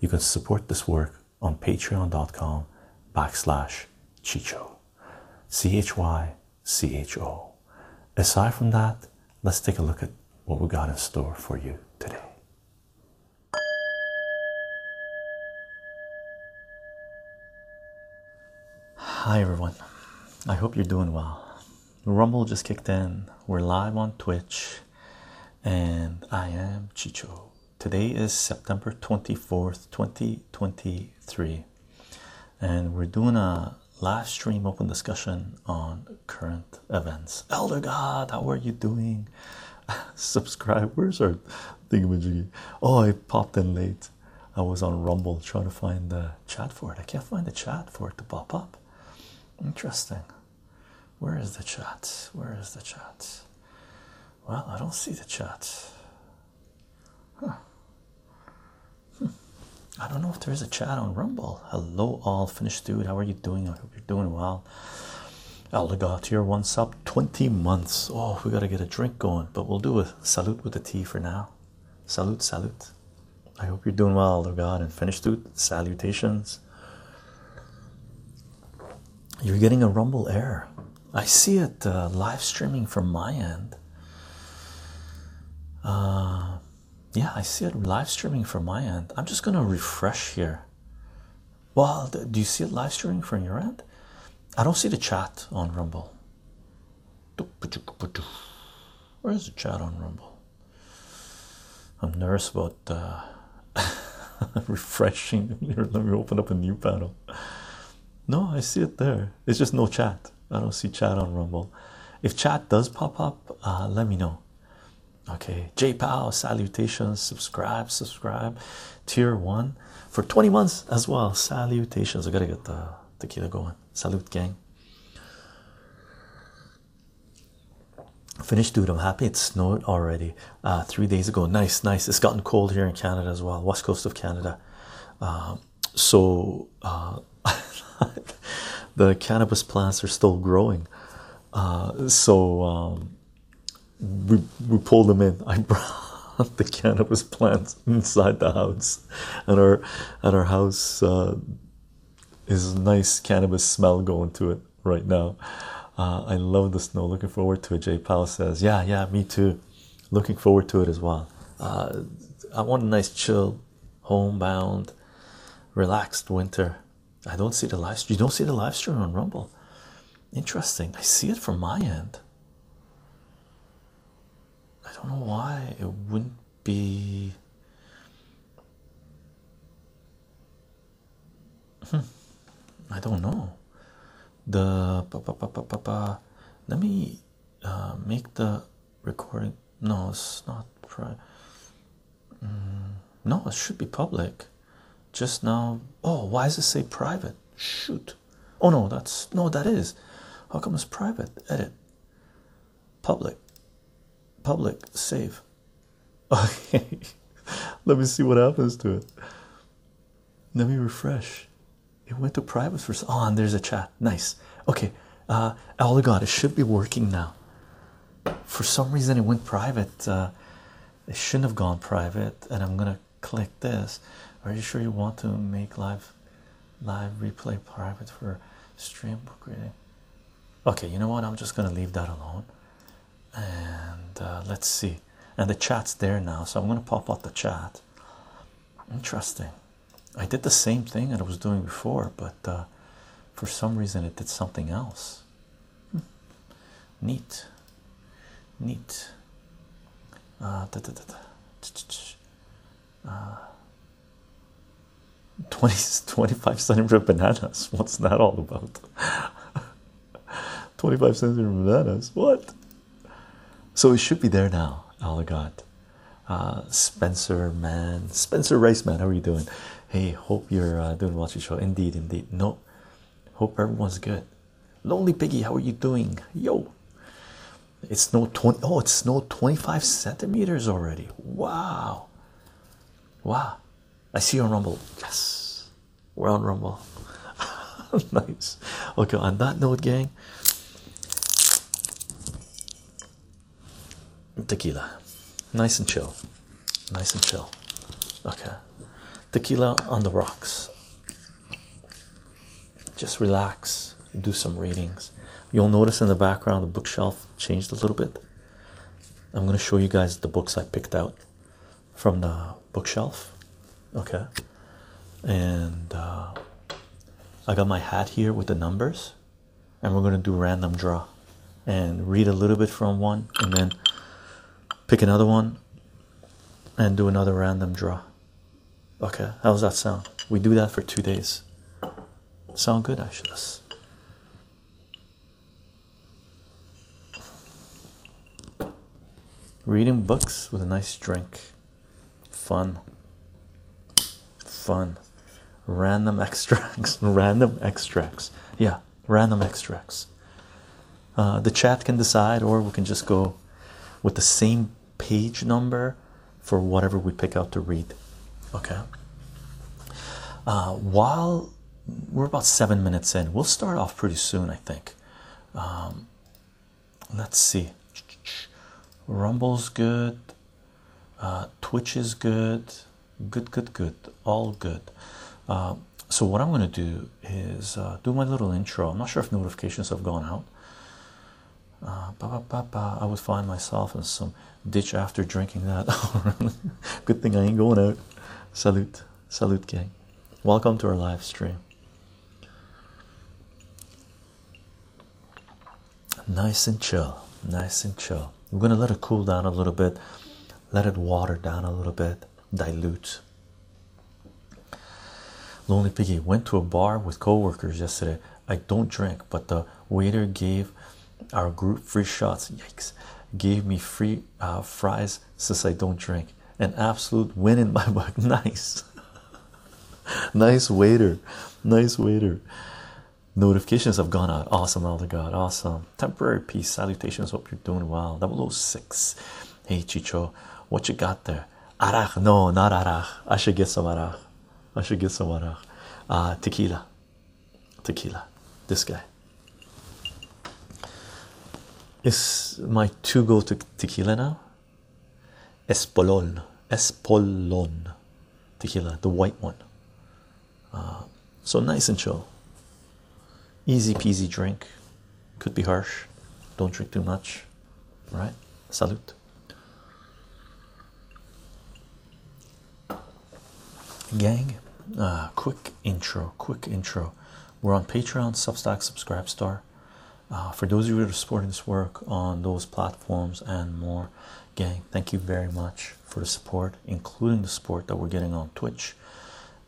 you can support this work on patreon.com backslash Chycho. C H Y C H O. Aside from that, let's take a look at what we got in store for you today. Hi everyone. I hope you're doing well. Rumble just kicked in. We're live on Twitch, and I am Chycho. Today is September 24th, 2023, and we're doing a live stream open discussion on current events. Elder God, how are you doing? Subscribers or thingamajiggy? Oh, I popped in late. I was on Rumble trying to find the chat for it. I can't find the chat for it to pop up. Interesting. Where is the chat? Where is the chat? Well, I don't see the chat. Huh. I don't know if there's a chat on Rumble. Hello, all finished dude. How are you doing? I hope you're doing well. Elder here, one sub, 20 months. Oh, we gotta get a drink going, but we'll do a salute with the tea for now. Salute, salute. I hope you're doing well, God, and finished dude. Salutations. You're getting a Rumble air. I see it uh, live streaming from my end. Uh, yeah, I see it live streaming from my end. I'm just gonna refresh here. Well, do you see it live streaming from your end? I don't see the chat on Rumble. Where is the chat on Rumble? I'm nervous about uh, refreshing. Let me open up a new panel. No, I see it there. It's just no chat. I don't see chat on Rumble. If chat does pop up, uh, let me know. Okay, J Pow, salutations, subscribe, subscribe, tier one for 20 months as well. Salutations. I gotta get the tequila going. Salute, gang. Finished, dude. I'm happy it snowed already uh, three days ago. Nice, nice. It's gotten cold here in Canada as well, west coast of Canada. Uh, so, uh, the cannabis plants are still growing. Uh, so um, we we pulled them in. I brought the cannabis plants inside the house, and our and our house uh, is nice cannabis smell going to it right now. Uh, I love the snow. Looking forward to it. Jay Powell says, "Yeah, yeah, me too. Looking forward to it as well. Uh, I want a nice, chill, homebound, relaxed winter." I don't see the live. You don't see the live stream on Rumble. Interesting. I see it from my end. Don't know why it wouldn't be. Hmm. I don't know. The pa, pa, pa, pa, pa, pa. let me uh, make the recording. No, it's not. Pri- mm, no, it should be public just now oh why does it say private shoot oh no that's no that is how come it's private edit public public save okay. Let me see what happens to it. Let me refresh. It went to private for oh and there's a chat. Nice. Okay uh oh god it should be working now. For some reason it went private uh it shouldn't have gone private and i'm gonna click this. Are you sure you want to make live live replay private for stream book reading? Okay, you know what? I'm just gonna leave that alone. And uh, let's see. And the chat's there now, so I'm gonna pop out the chat. Interesting. I did the same thing that I was doing before, but uh, for some reason it did something else. Hmm. Neat, neat. Uh, da, da, da, uh, 20, 25 centimeter bananas. What's that all about? 25 centimeter bananas. What? So it should be there now, Alagat. Uh, Spencer, man, Spencer Rice, man, how are you doing? Hey, hope you're uh, doing watching show. Indeed, indeed. No, hope everyone's good. Lonely Piggy, how are you doing? Yo, it's snow 20. Oh, it's snow 25 centimeters already. Wow, wow. I see you on Rumble. Yes, we're on Rumble. nice. Okay, on that note, gang, tequila, nice and chill, nice and chill. Okay, tequila on the rocks. Just relax, do some readings. You'll notice in the background the bookshelf changed a little bit. I'm going to show you guys the books I picked out from the bookshelf. Okay, and uh, I got my hat here with the numbers, and we're going to do random draw and read a little bit from one and then pick another one and do another random draw. Okay, how does that sound? We do that for two days. Sound good, actually. Reading books with a nice drink. Fun. Fun. Random extracts. random extracts. Yeah, random extracts. Uh, the chat can decide, or we can just go with the same page number for whatever we pick out to read. Okay. Uh, while we're about seven minutes in, we'll start off pretty soon, I think. Um, let's see. Rumble's good. Uh, Twitch is good. Good, good, good. All good. Uh, so what I'm going to do is uh, do my little intro. I'm not sure if notifications have gone out. Uh, I would find myself in some ditch after drinking that. Oh, Good thing I ain't going out. Salute, salute, gang. Welcome to our live stream. Nice and chill, nice and chill. We're gonna let it cool down a little bit, let it water down a little bit, dilute. Lonely Piggy went to a bar with co-workers yesterday. I don't drink, but the waiter gave our group free shots. Yikes! Gave me free uh, fries since I don't drink. An absolute win in my book. Nice, nice waiter, nice waiter. Notifications have gone out. Awesome, Elder God. Awesome. Temporary peace. Salutations. Hope you're doing well. 006. Hey, Chycho. What you got there? Arach. No, not arach. I should get some arach. I should get some arach. Uh, tequila. Tequila. This guy. Is my two go to tequila now? Espolon. Espolon. Tequila. The white one. Uh, so nice and chill easy peasy drink could be harsh don't drink too much right salute gang uh, quick intro quick intro we're on patreon substack subscribe star uh, for those of you that are supporting this work on those platforms and more gang thank you very much for the support including the support that we're getting on twitch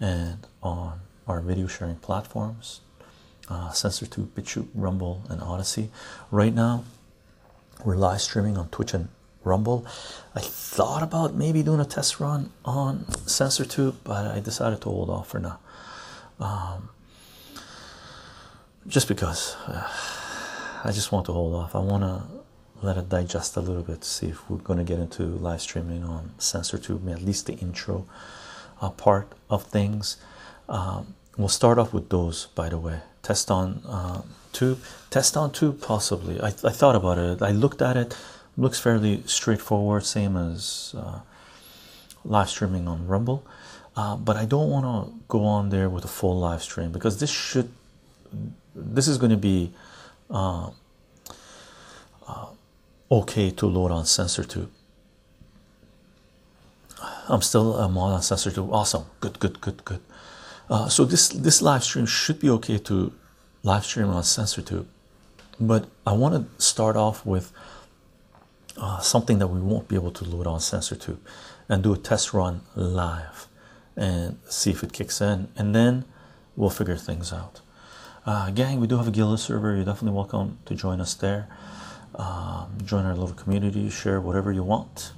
and on our video sharing platforms uh, CensorTube, BitChute, Rumble, and Odysee. Right now, we're live streaming on Twitch and Rumble. I thought about maybe doing a test run on CensorTube, but I decided to hold off for now. Um, just because uh, I just want to hold off. I want to let it digest a little bit to see if we're going to get into live streaming on CensorTube, at least the intro uh, part of things. Um, we'll start off with those, by the way. Test on uh, tube. Test on tube possibly. I, I thought about it. I looked at it. Looks fairly straightforward same as uh, live streaming on rumble. Uh, but I don't want to go on there with a full live stream because this should this is going to be uh, uh, okay to load on CensorTube I'm still a mod on CensorTube awesome. Good good good good. Uh, so this this live stream should be okay to live stream on CensorTube, but I want to start off with uh, something that we won't be able to load on SensorTube and do a test run live and see if it kicks in, and then we'll figure things out. Uh, gang, we do have a Guild server. You're definitely welcome to join us there. Um, join our little community, share whatever you want.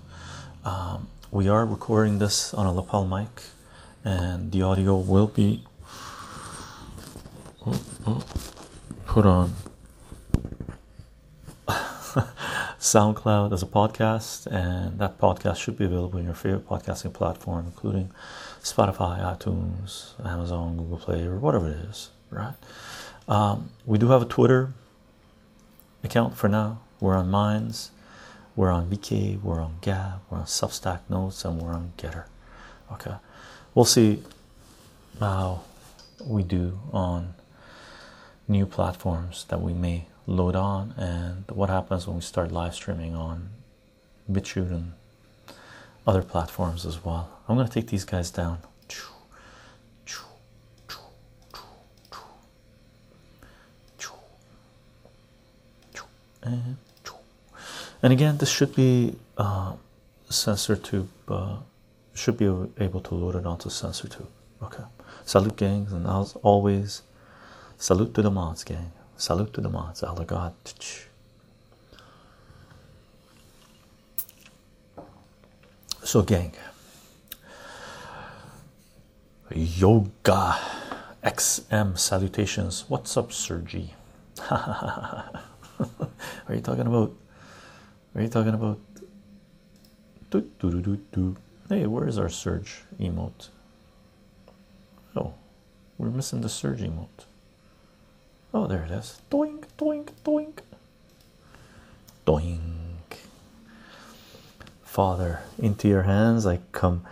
Um, we are recording this on a lapel mic, and the audio will be put on SoundCloud as a podcast, and that podcast should be available in your favorite podcasting platform, including Spotify, iTunes, Amazon, Google Play, or whatever it is, right? Um, we do have a Twitter account for now. We're on Minds, we're on VK, we're on Gab, we're on Substack Notes, and we're on Getter. Okay, we'll see how we do on new platforms that we may load on and what happens when we start live streaming on BitChute and other platforms as well. I'm going to take these guys down. And, and again, this should be uh, CensorTube, uh, should be able to load it onto CensorTube. Okay, salute gangs, and as always, salute to the mods, gang. Salute to the mods, Elder God. So, gang, yoga XM salutations. What's up, Sergi? are you talking about? Are you talking about? Do, do, do, do, do. Hey, where is our surge emote? Oh, we're missing the surge emote. Oh, there it is. Doink, doink, doink. Doink. Father, into your hands I come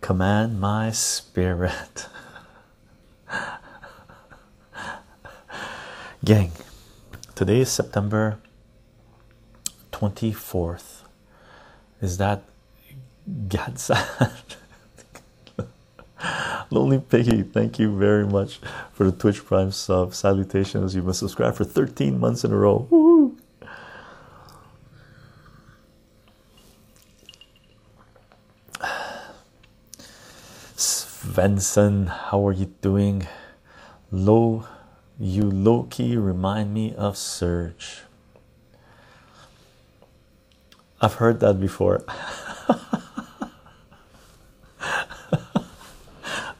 command my spirit. Gang, today is September 24th. Is that Gad Saad? Lonely Piggy, thank you very much for the Twitch Prime sub. Salutations, you've been subscribed for 13 months in a row. Woo! Svensson, how are you doing? Low, you low key remind me of Surge. I've heard that before.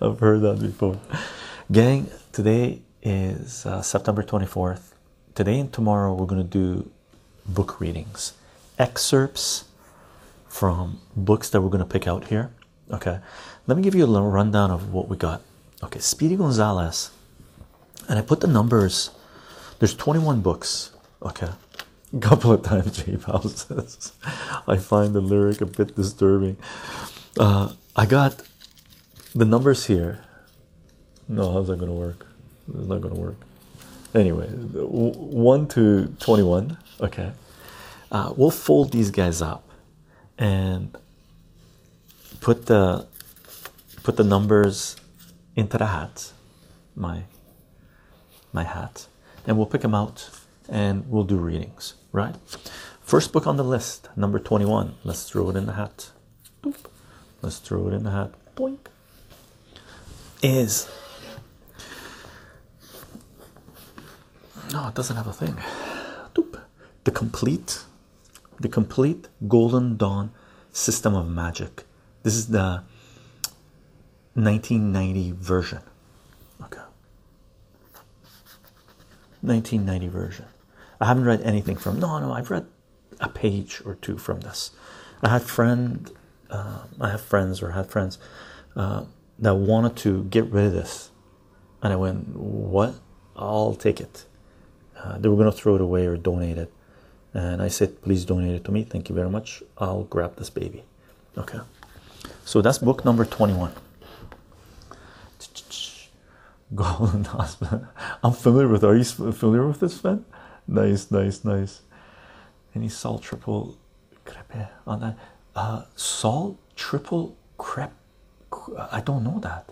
I've heard that before. Gang, today is uh, September 24th. Today and tomorrow, we're going to do book readings, excerpts from books that we're going to pick out here. Okay, let me give you a little rundown of what we got. Okay, Speedy Gonzalez, and I put the numbers. There's 21 books. Okay, a couple of times J Powell says, I find the lyric a bit disturbing. Uh, I got the numbers here. No how's that gonna work? It's not gonna work. Anyway 1 to 21 okay. Uh, we'll fold these guys up and put the put the numbers into the hat my my hat and we'll pick them out and we'll do readings right first book on the list number 21 let's throw it in the hat let's throw it in the hat Boink is no, it doesn't have a thing. Doop. The complete, the complete Golden Dawn system of magic. This is the 1990 version. 1990 version. I haven't read anything from. No, no, I've read a page or two from this. I had friend, uh, I have friends or had friends uh, that wanted to get rid of this, and I went, "What? I'll take it." Uh, they were going to throw it away or donate it, and I said, "Please donate it to me. Thank you very much. I'll grab this baby." Okay. So that's book number 21. Golden Hospital. I'm familiar with. Are you familiar with this, Sven? Nice, nice, nice. Any salt triple crepe on that? Uh, salt triple crepe. I don't know that.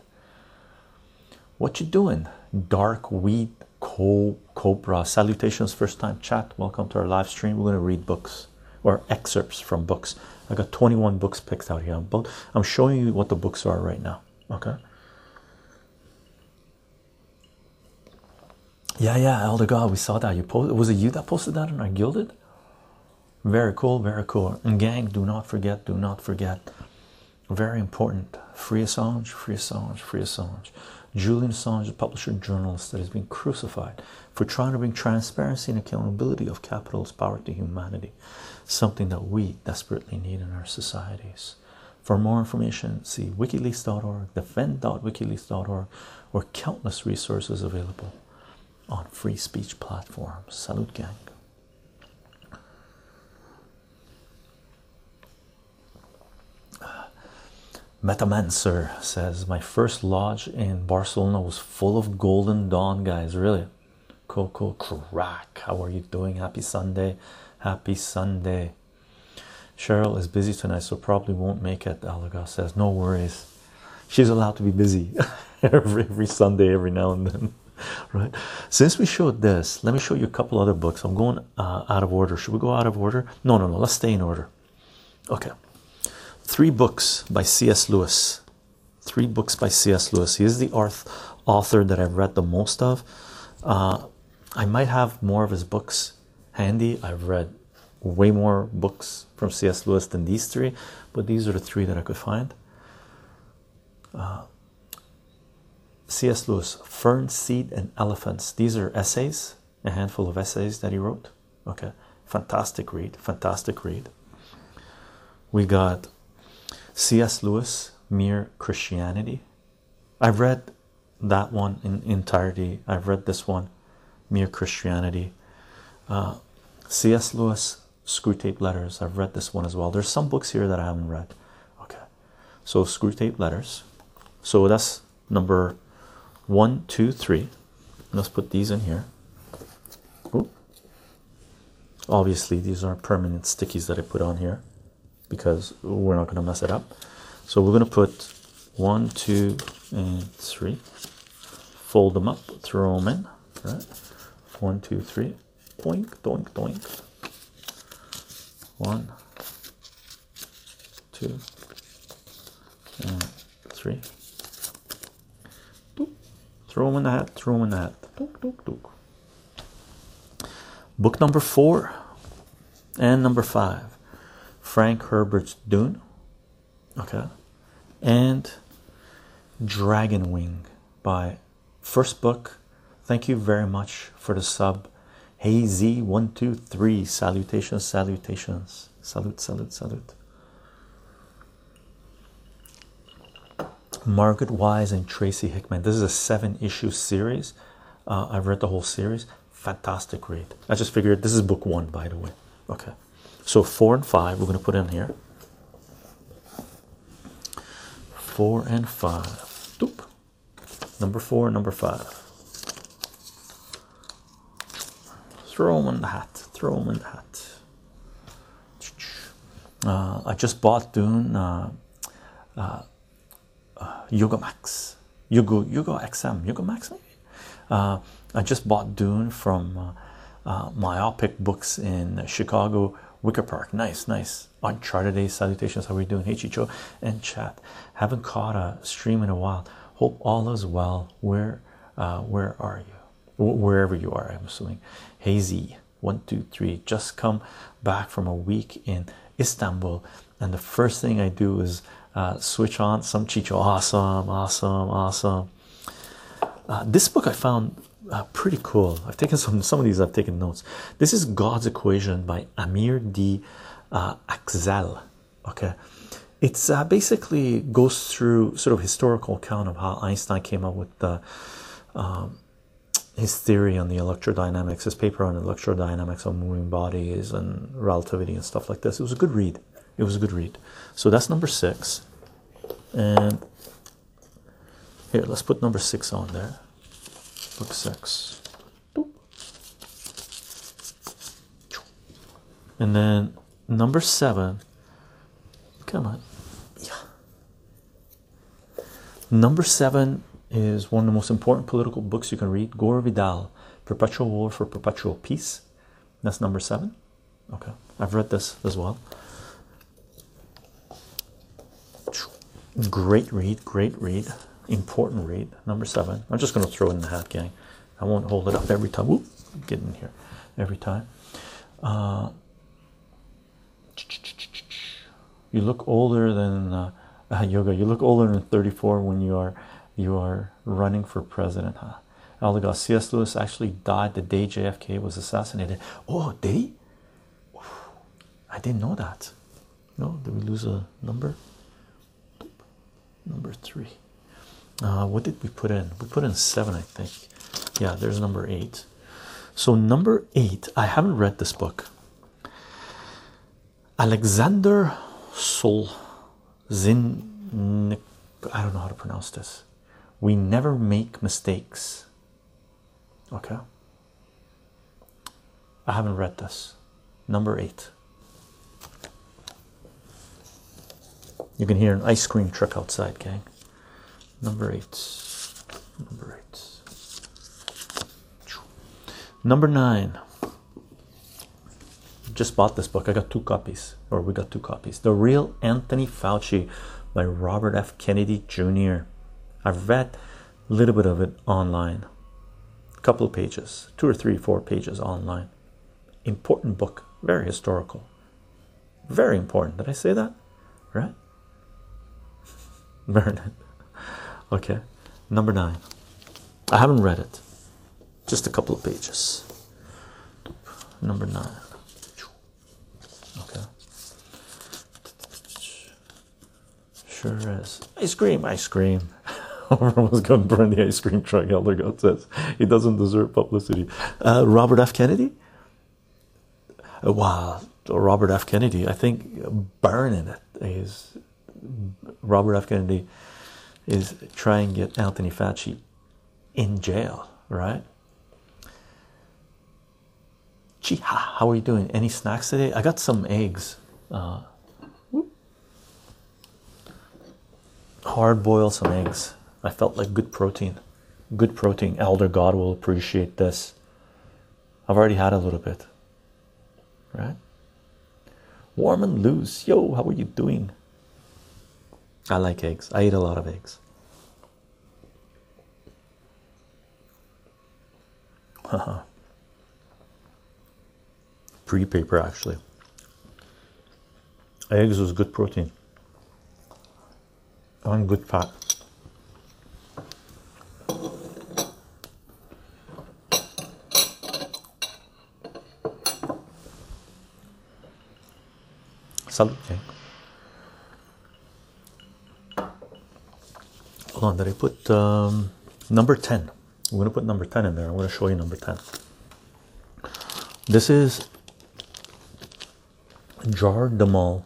What you doing? Dark weed co cobra. Salutations, first time chat. Welcome to our live stream. We're gonna read books or excerpts from books. I got 21 books picked out here. I'm showing you what the books are right now. Okay. Yeah, yeah, Elder God, we saw that. You posted. Was it you that posted that in our Guilded? Very cool, very cool. And gang, do not forget, do not forget very important. Free Assange, free Assange, free Assange. Julian Assange, a publisher and journalist that has been crucified for trying to bring transparency and accountability of capital's power to humanity, something that we desperately need in our societies. For more information, see wikileaks.org, defend.wikileaks.org, or countless resources available on free speech platforms. Salute, gang. Metamancer says my first lodge in Barcelona was full of golden dawn guys. Really cool, cool, crack. How are you doing? Happy Sunday, happy Sunday. Cheryl is busy tonight, so probably won't make it. Alaga says no worries. She's allowed to be busy every every Sunday, every now and then, right? Since we showed this, let me show you a couple other books. I'm going uh, out of order. Should we go out of order? No, no, no. Let's stay in order. Okay three books by C.S. Lewis. Three books by C.S. Lewis. He is the author that I've read the most of. Uh, I might have more of his books handy. I've read way more books from C.S. Lewis than these three, but these are the three that I could find. Uh, C.S. Lewis, Fern, Seed, and Elephants. These are essays, a handful of essays that he wrote. Okay, fantastic read, fantastic read. We got C.S. Lewis, Mere Christianity. I've read that one in entirety. I've read this one, Mere Christianity. Uh, C.S. Lewis, Screwtape Letters. I've read this one as well. There's some books here that I haven't read. Okay, so Screwtape Letters. So that's number one, two, three. Let's put these in here. Ooh. Obviously, these are permanent stickies that I put on here because we're not going to mess it up. So we're going to put one, two, and three. Fold them up, throw them in. Right, one, two, three. Doink, doink, doink. One, two, and three. Throw them in the hat. Throw them in the hat. Dook, dook, dook. Book number four and number five. Frank Herbert's Dune, okay, and Dragon Wing by first book. Thank you very much for the sub. Hey Z123, salutations, salutations, salute, salute, salute. Margaret Weis and Tracy Hickman. This is a seven issue series. Uh, I've read the whole series. Fantastic read. I just figured this is book one, by the way. Okay. So four and five, we're going to put in here. Four and five. Doop. Number four, number five. Throw them in the hat. Throw them in the hat. Uh, I just bought Dune uh, uh, uh, Yoga Max. Yugo, Yugo XM. Yugo Max, maybe? Uh, I just bought Dune from uh, uh, Myopic Books in Chicago Wicker Park, nice, nice. Uncharted Day salutations. How are we doing? Hey Chycho and chat. Haven't caught a stream in a while. Hope all is well. Where, uh, where are you? wherever you are, I'm assuming. Hazy, one, two, three. Just come back from a week in Istanbul, and the first thing I do is uh, switch on some Chicho. Awesome, awesome, awesome. Uh, this book I found uh, pretty cool. I've taken some some of these. I've taken notes. This is God's Equation by Amir D. Uh, Aczel. Okay, it's uh, basically goes through sort of historical account of how Einstein came up with the um, his theory on the electrodynamics, his paper on electrodynamics of moving bodies and relativity and stuff like this. It was a good read. It was a good read. So that's number six, and here let's put number six on there book six. And then number seven. Come on. Yeah. Number seven is one of the most important political books you can read. Gore Vidal, Perpetual War for Perpetual Peace. That's number seven. Okay. I've read this as well. Great read, great read important read number seven i'm just going to throw it in the hat gang i won't hold it up every time Whoop, get in here every time uh, you look older than uh, Uh, yoga, you look older than 34 when you are you are running for president, huh? Aldegas, C.S. Lewis actually died the day JFK was assassinated. Oh, did he? I didn't know that. No, did we lose a number? Number three. Uh, what did we put in? We put in seven, I think. Yeah, there's number eight. So, number eight, I haven't read this book. Alexander Solzhenitsyn. I don't know how to pronounce this. We never make mistakes. Okay. I haven't read this. Number eight. You can hear an ice cream truck outside, gang. Number eight. Number eight. Number nine. Just bought this book. I got two copies, or we got two copies. The Real Anthony Fauci by Robert F. Kennedy Jr. I've read a little bit of it online, a couple of pages, two or three, four pages online. Important book, very historical, very important. Did I say that? Right? Bernard. Okay, number nine. I haven't read it, just a couple of pages. Number nine. Okay. Sure is. Ice cream, ice cream. Everyone's gonna burn the ice cream truck. Elder God says he doesn't deserve publicity. Uh, Robert F. Kennedy. Wow, Robert F. Kennedy. I think burning it is Robert F. Kennedy is trying to get Anthony Fauci in jail, right? Gee, how are you doing? Any snacks today? I got some eggs. Uh, hard boil some eggs. I felt like good protein. Good protein. Elder God will appreciate this. I've already had a little bit. Right? Warm and loose. Yo, how are you doing? I like eggs. I eat a lot of eggs. Pre paper, actually. Eggs was good protein and good fat. Salute. Hold on, did I put um, number 10? I'm going to put number 10 in there. I'm going to show you number 10. This is Dahr Jamail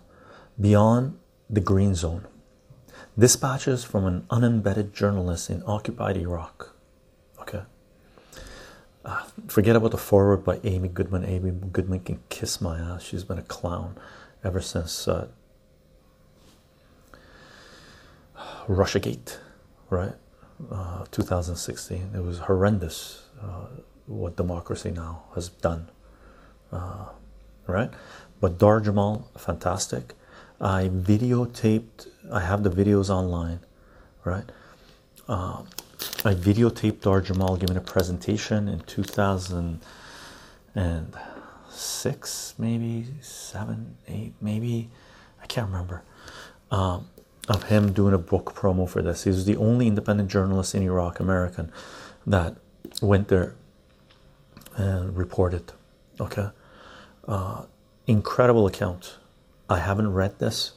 Beyond the Green Zone. Dispatches from an unembedded journalist in occupied Iraq. Okay. Uh, forget about the forward by Amy Goodman. Amy Goodman can kiss my ass. She's been a clown ever since uh, Russiagate, right? Uh, 2016. It was horrendous uh, what democracy now has done, uh, right? But Dahr Jamail, fantastic. I videotaped, I have the videos online, right? Uh, I videotaped Dahr Jamail giving a presentation in 2006, maybe seven, eight, maybe I can't remember. Um, of him doing a book promo for this. He was the only independent journalist in Iraq, American, that went there and reported. Okay, uh, incredible account. I haven't read this.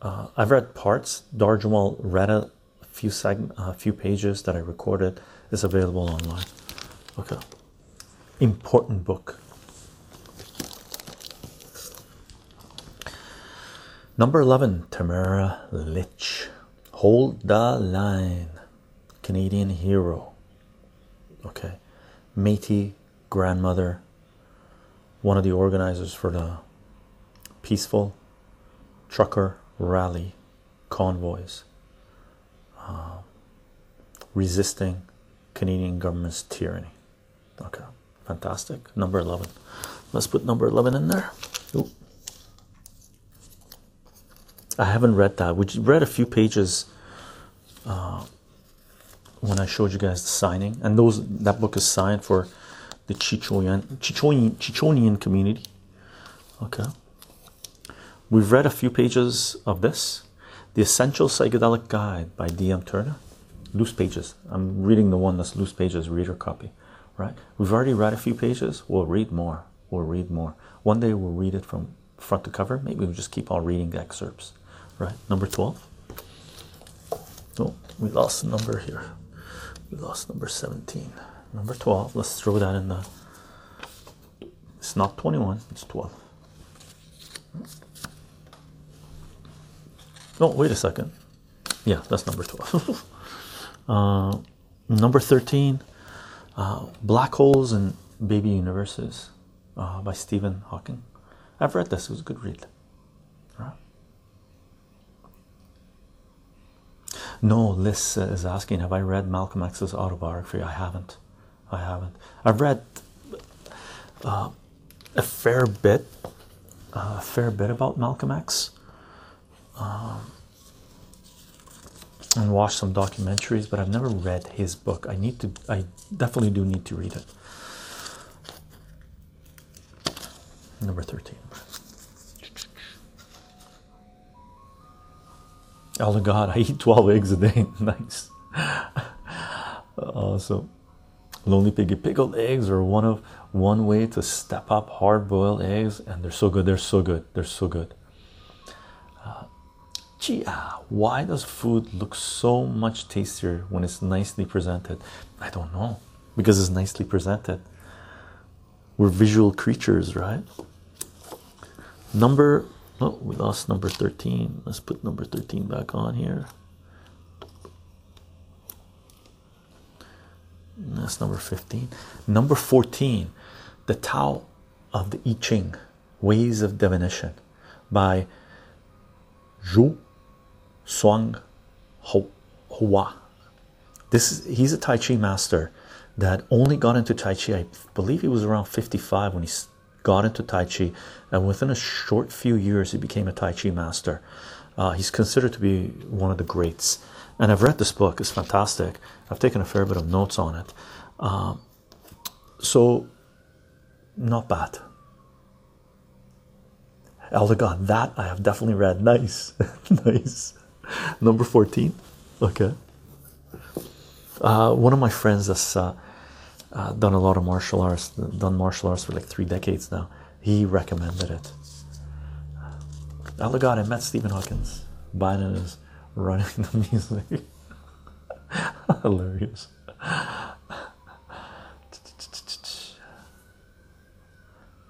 Uh, I've read parts. Dahr Jamail read a few segment, a few pages that I recorded. Is available online. Okay, important book. Number 11, Tamara Lich. Hold the line. Canadian hero. Okay. Métis grandmother. One of the organizers for the peaceful trucker rally convoys. Uh, resisting Canadian government's tyranny. Okay. Fantastic. Number 11. Let's put number 11 in there. Ooh. I haven't read that. We read a few pages uh, when I showed you guys the signing, and those that book is signed for the Chichoyan Chichonian, Chichonian community. Okay, we've read a few pages of this. The Essential Psychedelic Guide by D.M. Turner. Loose pages. I'm reading the one that's loose pages, reader copy, right? We've already read a few pages. We'll read more. We'll read more. One day we'll read it from front to cover. Maybe we'll just keep on reading the excerpts, right? Number 12. Oh, we lost number here. We lost number 17. Number 12. Let's throw that in the. It's not 21, it's 12. Oh, wait a second. Yeah, that's number 12. uh, number 13 uh, Black Holes and Baby Universes uh, by Stephen Hawking. I've read this, it was a good read. No, Liz is asking, have I read Malcolm X's autobiography? I haven't. I haven't. I've read uh, a fair bit, a fair bit about Malcolm X, um, and watched some documentaries, but I've never read his book. I need to. I definitely do need to read it. Number thirteen. Oh God, I eat 12 eggs a day. nice. awesome. Lonely Piggy pickled eggs are one of one way to step up hard boiled eggs, and they're so good. They're so good. They're so good. Uh, gee, ah, why does food look so much tastier when it's nicely presented? I don't know. Because it's nicely presented. We're visual creatures, right? Number Oh, we lost number 13. Let's put number 13 back on here. And That's number 15. Number 14, The Tao of the I Ching, Ways of Divination by Jou Tsung Hwa. This is he's a Tai Chi master that only got into Tai Chi. I believe he was around 55 when he got into Tai Chi, and within a short few years, he became a Tai Chi master. Uh, he's considered to be one of the greats, and I've read this book. It's fantastic. I've taken a fair bit of notes on it. Um, so, not bad. Elder God, that I have definitely read. Nice, nice. Number 14. Okay. Uh, one of my friends that's uh, uh, done a lot of martial arts, done martial arts for like three decades now. He recommended it. Oh God, I met Stephen Hawkins. Biden is running the music. Hilarious.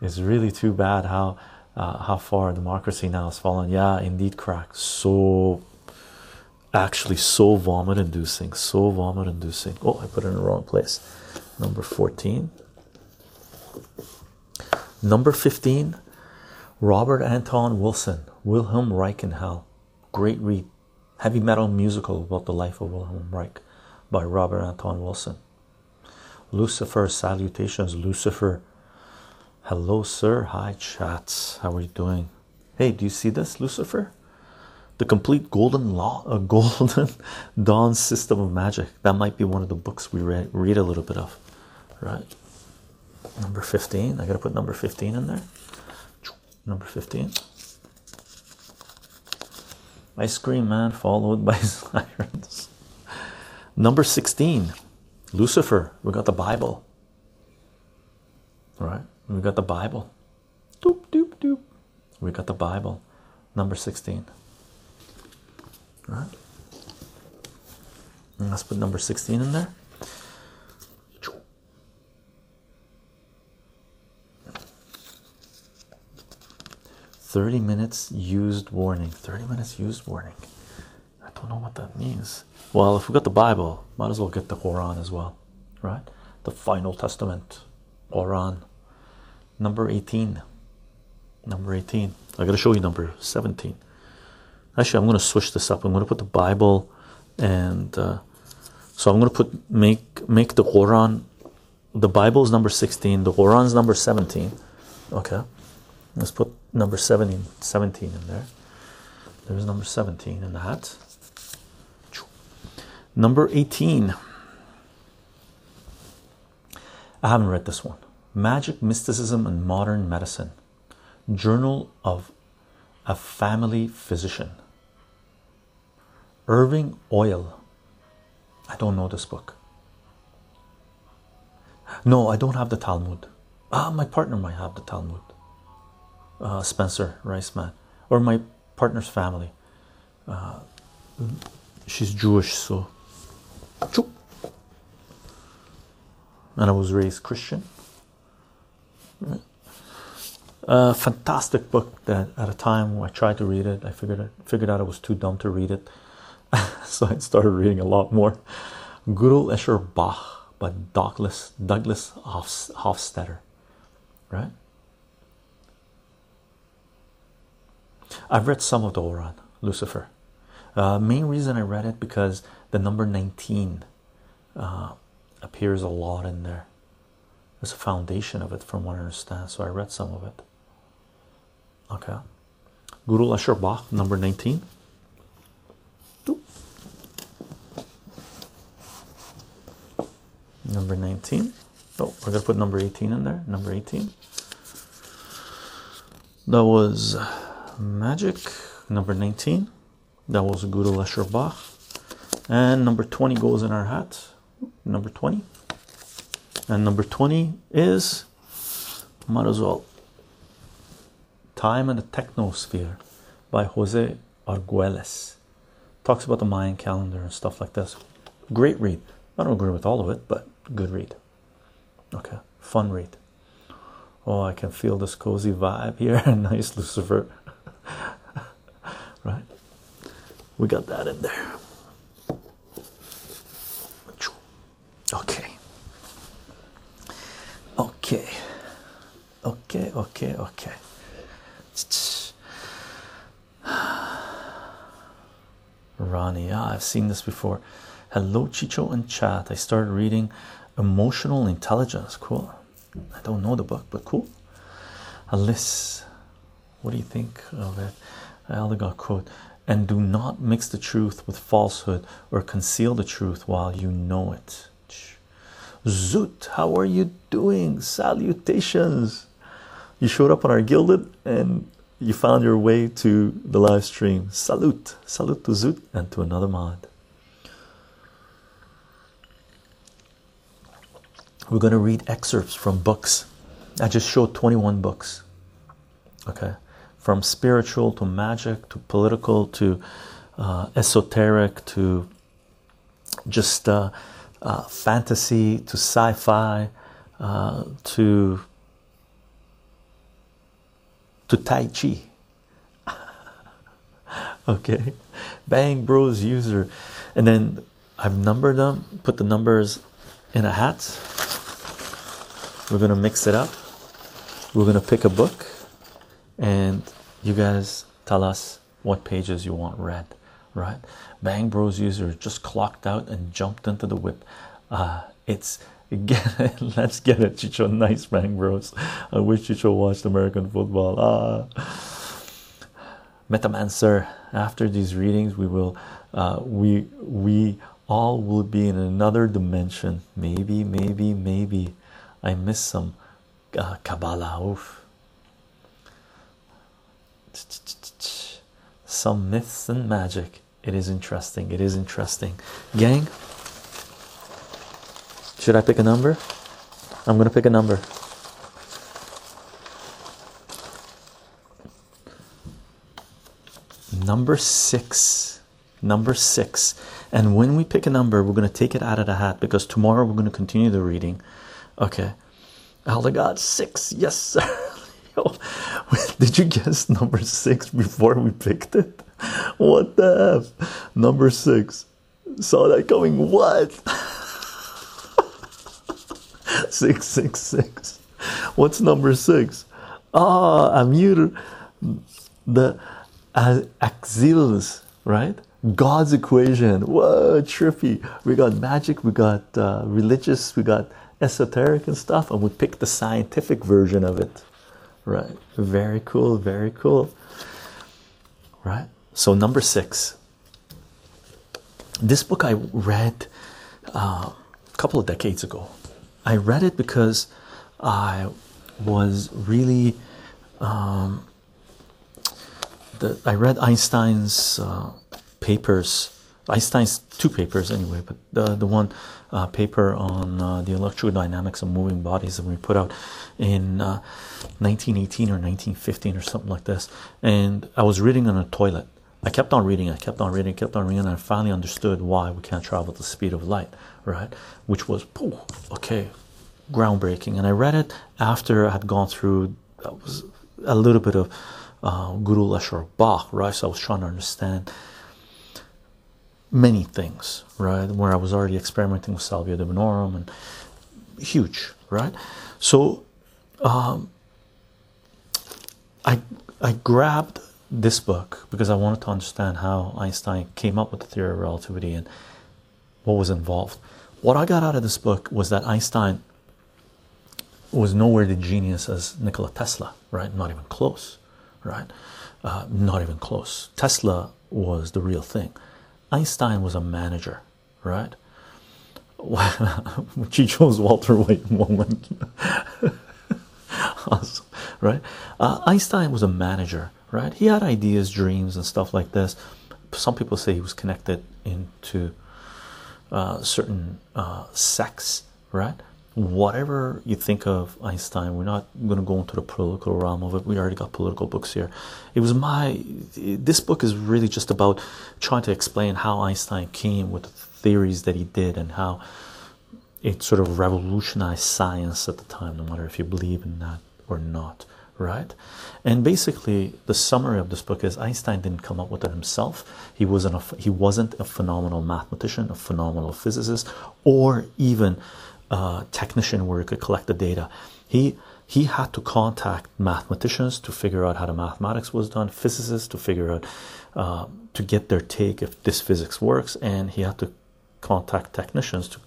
It's really too bad how uh, how far democracy now has fallen. Yeah, indeed, crack. So actually, so vomit inducing. So vomit inducing. Oh, I put it in the wrong place number 14 number 15 robert anton wilson wilhelm reich in hell great read. Heavy metal musical about the life of wilhelm reich by robert anton wilson. Lucifer salutations lucifer. Hello sir. Hi chats. How are you doing? Hey do you see this lucifer? The complete golden law a golden dawn system of magic. That might be one of the books we read, read a little bit of right. Number 15 I gotta put number 15 in there. Number 15 ice cream man followed by sirens. Number 16 Lucifer. We got the Bible. Right? We got the Bible. Doop doop doop. We got the Bible. Number 16 right? And let's put number 16 in there 30 minutes used warning 30 minutes used warning. I don't know what that means. Well if we got the Bible might as well get the Quran as well right? The final testament Quran. Number 18 number 18 I gotta show you number 17 actually I'm gonna switch this up. I'm gonna put the Bible and uh, so I'm gonna put make make the Quran the Bible is number 16 the Quran's number 17 okay. Let's put number 17, 17 in there. There's number 17 in that. Number 18. I haven't read this one. Magic, Mysticism, and Modern Medicine. Journal of a Family Physician. Irving Oyle. I don't know this book. No, I don't have the Talmud. Ah, my partner might have the Talmud. Uh, Spencer Riceman, or my partner's family. Uh, she's Jewish, so. And I was raised Christian. Right. A fantastic book that at a time when I tried to read it, I figured it, figured out I was too dumb to read it, so I started reading a lot more. Gödel Escher Bach by Douglas Douglas Hofstadter, right? I've read some of the Quran Lucifer. Uh, main reason I read it because the number 19 uh, appears a lot in there. There's a foundation of it, from what I understand. So I read some of it. Okay. Gödel Escher Bach, number 19. Number 19. Oh, we're going to put number 18 in there. Number 18. That was Magic, number 19. That was Gödel Escher Bach. And number 20 goes in our hat. Number 20. And number 20 is, might as well, Time in the Technosphere by Jose Arguelles. Talks about the Mayan calendar and stuff like this. Great read. I don't agree with all of it, but good read. Okay, fun read. Oh, I can feel this cozy vibe here. nice, Lucifer. right? We got that in there. Okay. Okay. Okay, okay, okay. Ronnie, yeah, I've seen this before. Hello, Chycho and chat. I started reading Emotional Intelligence. Cool. I don't know the book, but cool. Alice, what do you think of it? I only got quote. And do not mix the truth with falsehood or conceal the truth while you know it. Zoot, how are you doing? Salutations. You showed up on our Guilded and you found your way to the live stream. Salute. Salute to Zoot and to another mod. We're going to read excerpts from books. I just showed 21 books. Okay. From spiritual to magic to political to uh, esoteric to just uh, uh, fantasy to sci-fi uh, to to tai chi. Okay. Bang bros user. And then i've numbered them put the numbers in a hat. We're gonna mix it up. We're gonna pick a book and you guys tell us what pages you want read right? Bang bros user just clocked out and jumped into the whip. Uh it's get it, let's get it Chycho. Nice bang bros. I wish Chycho watched american football. Ah. Metamancer after these readings we will uh we we all will be in another dimension. Maybe maybe maybe. I miss some uh, kabbalah. Oof some myths and magic. It is interesting. It is interesting. Gang should i pick a number? I'm gonna pick a number. Number six. Number six. And when we pick a number we're going to take it out of the hat because tomorrow we're going to continue the reading. Okay. Elder god six. Yes sir did you guess number six before we picked it? What the f? Number six. Saw that coming. What? Six six six. What's number six? Ah amir. The uh, Aczel's right? God's equation. Whoa trippy. We got magic. We got uh, religious. We got esoteric and stuff and we picked the scientific version of it right. Very cool very cool. Right. So number six. This book i read uh, a couple of decades ago. I read it because i was really um, the, i read einstein's uh, papers Einstein's two papers anyway, but the the one uh, paper on uh, the electrodynamics of moving bodies that we put out in 1918 or 1915 or something like this, and I was reading on a toilet. I kept on reading, I kept on reading, I kept on reading, and I finally understood why we can't travel at the speed of light, right? Which was, okay, groundbreaking. And I read it after I had gone through that was a little bit of uh, Gödel Escher Bach, right? So I was trying to understand many things, right? Where I was already experimenting with Salvia divinorum and huge, right? So um, I I grabbed this book because I wanted to understand how Einstein came up with the theory of relativity and what was involved. What I got out of this book was that Einstein was nowhere the genius as Nikola Tesla, right? Not even close, right? Uh, not even close. Tesla was the real thing. Einstein was a manager, right? she chose Walter White moment. awesome, right? Uh, Einstein was a manager, right? He had ideas, dreams, and stuff like this. Some people say he was connected into uh, certain uh, sects, right? Whatever you think of Einstein, we're not going to go into the political realm of it. We already got political books here. It was my this book is really just about trying to explain how Einstein came with the theories that he did and how it sort of revolutionized science at the time, no matter if you believe in that or not, right? And basically, the summary of this book is Einstein didn't come up with it himself. He wasn't a, he wasn't a phenomenal mathematician, a phenomenal physicist, or even uh, technician where he could collect the data. He he had to contact mathematicians to figure out how the mathematics was done, physicists to figure out uh, to get their take if this physics works, and he had to contact technicians to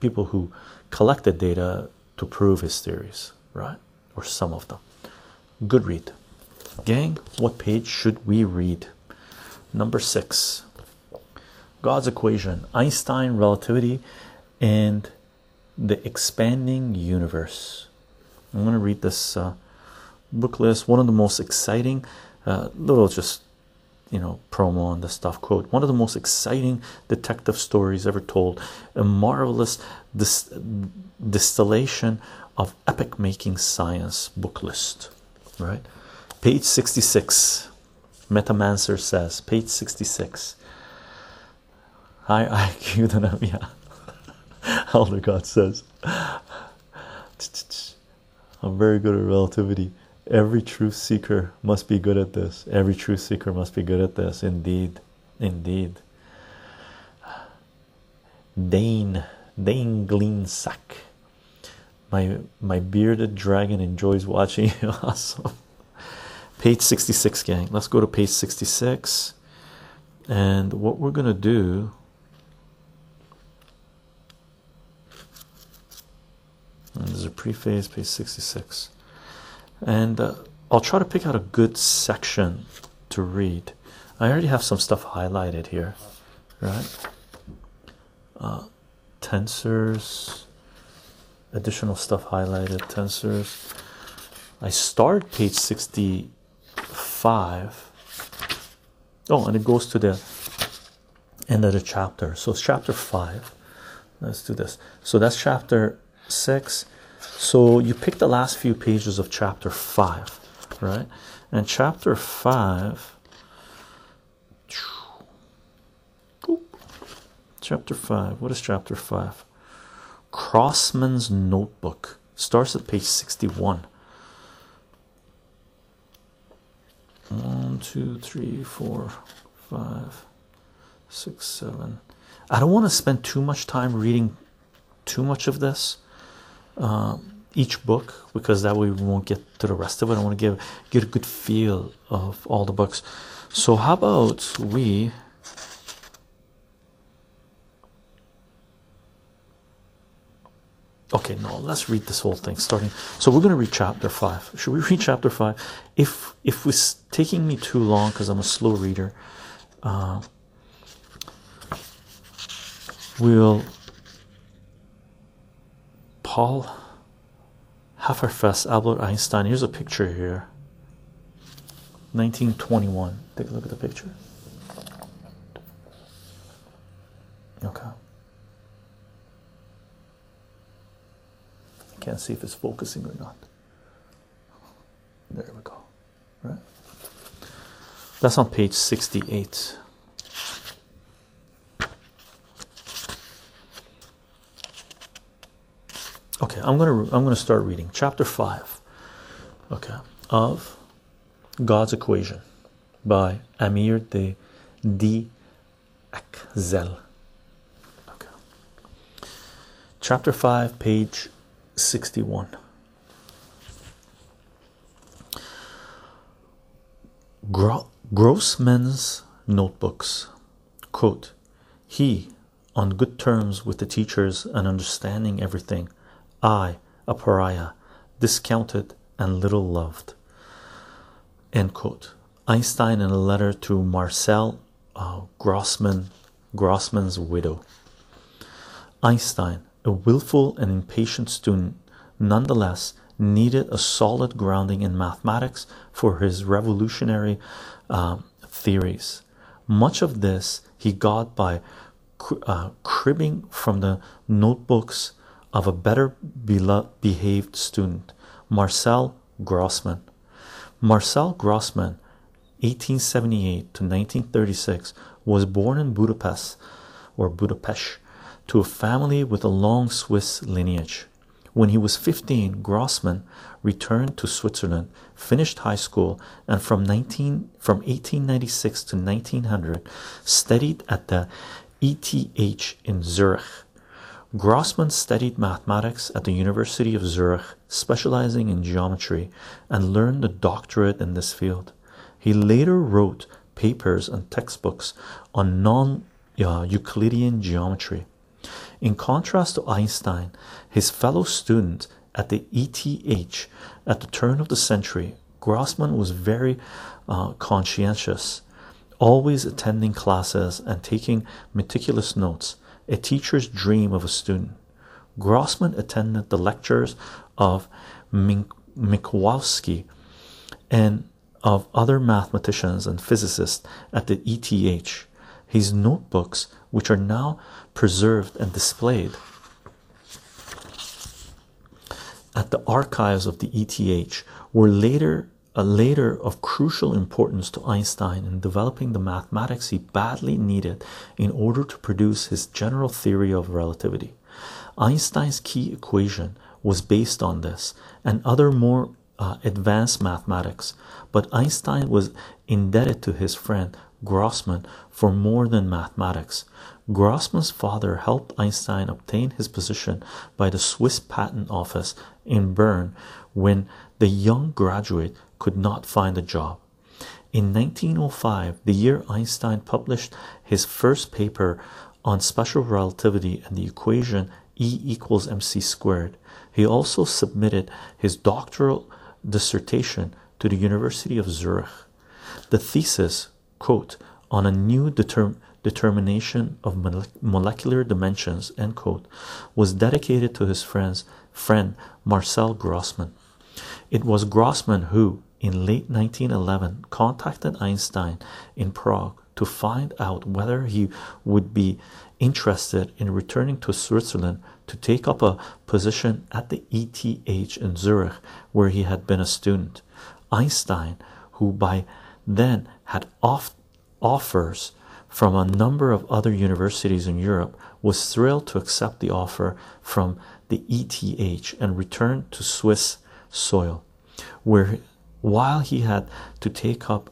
people who collected data to prove his theories, right? Or some of them. Good read. Gang, what page should we read? Number six God's equation, Einstein relativity and the expanding universe. I'm going to read this uh, book list. One of the most exciting, uh, little just you know, promo on the stuff. Quote: One of the most exciting detective stories ever told. A marvelous dis- distillation of epic-making science. Book list, right? Page sixty-six. Metamancer says, page sixty-six. High IQ than yeah. Elder God says, I'm very good at relativity. Every truth seeker must be good at this. Every truth seeker must be good at this. Indeed, indeed. Dane, Dane Gleensack. My my bearded dragon enjoys watching you. awesome. Page 66, gang. Let's go to page 66. And what we're gonna do And there's a preface, page 66. And uh, I'll try to pick out a good section to read. I already have some stuff highlighted here, right? Uh, tensors, additional stuff highlighted, tensors. I start page 65. Oh, and it goes to the end of the chapter. So it's chapter 5. Let's do this. So that's chapter 6 so you pick the last few pages of chapter 5 right? And chapter 5 chapter 5 what is chapter 5 Grossman's notebook starts at page 61 one two three four five six seven. I don't want to spend too much time reading too much of this uh, each book because that way we won't get to the rest of it. I want to give get a good feel of all the books. So how about we Okay, no, let's read this whole thing starting. So we're going to read chapter 5. Should we read chapter 5? If if it's taking me too long cuz I'm a slow reader, uh, we'll Paul Ehrenfest, Albert Einstein. Here's a picture here. 1921. Take a look at the picture. Okay. I can't see if it's focusing or not. There we go. Right. That's on page 68. Okay, I'm gonna I'm gonna start reading chapter five. Okay, of God's Equation by Amir de D. Aczel. Okay. Chapter 5, page 61. Gro Grossman's notebooks. Quote He, on good terms with the teachers and understanding everything, I, a pariah, discounted and little loved. End quote. Einstein in a letter to Marcel uh, Grossman, Grossman's widow. Einstein, a willful and impatient student, nonetheless needed a solid grounding in mathematics for his revolutionary um, theories. Much of this he got by uh, cribbing from the notebooks of a better behaved student, Marcel Grossman. Marcel Grossman, 1878 to 1936, was born in Budapest or Budapest to a family with a long Swiss lineage. When he was 15, Grossman returned to Switzerland, finished high school, and from 19 from 1896 to 1900 studied at the ETH in Zurich. Grossman studied mathematics at the University of Zurich, specializing in geometry, and learned a doctorate in this field. He later wrote papers and textbooks on non Euclidean geometry. In contrast to Einstein, his fellow student at the ETH at the turn of the century, Grossman was very uh, conscientious, always attending classes and taking meticulous notes, a teacher's dream of a student. Grossman attended the lectures of Minkowski and of other mathematicians and physicists at the ETH. His notebooks, which are now preserved and displayed at the archives of the ETH, were later a later of crucial importance to Einstein in developing the mathematics he badly needed in order to produce his general theory of relativity. Einstein's key equation was based on this and other more uh, advanced mathematics, but Einstein was indebted to his friend Grossman for more than mathematics. Grossman's father helped Einstein obtain his position by the Swiss Patent Office in Bern when the young graduate could not find a job. In 1905, the year Einstein published his first paper on special relativity and the equation E equals mc squared, he also submitted his doctoral dissertation to the University of Zurich. The thesis, quote, on a new determ determination of molecular dimensions, end quote, was dedicated to his friend's friend Marcel Grossman. It was Grossman who, in late 1911, contacted Einstein in Prague to find out whether he would be interested in returning to Switzerland to take up a position at the ETH in Zurich, where he had been a student. Einstein, who by then had off offers from a number of other universities in Europe, was thrilled to accept the offer from the ETH and return to Swiss soil, where while he had to take up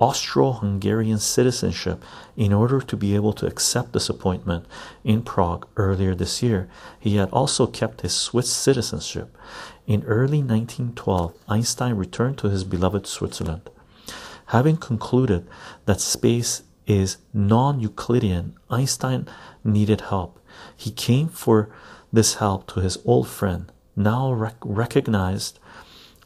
Austro-Hungarian citizenship in order to be able to accept this appointment in Prague earlier this year. He had also kept his Swiss citizenship. In early 1912, Einstein returned to his beloved Switzerland. Having concluded that space is non-Euclidean, Einstein needed help. He came for this help to his old friend, now rec recognized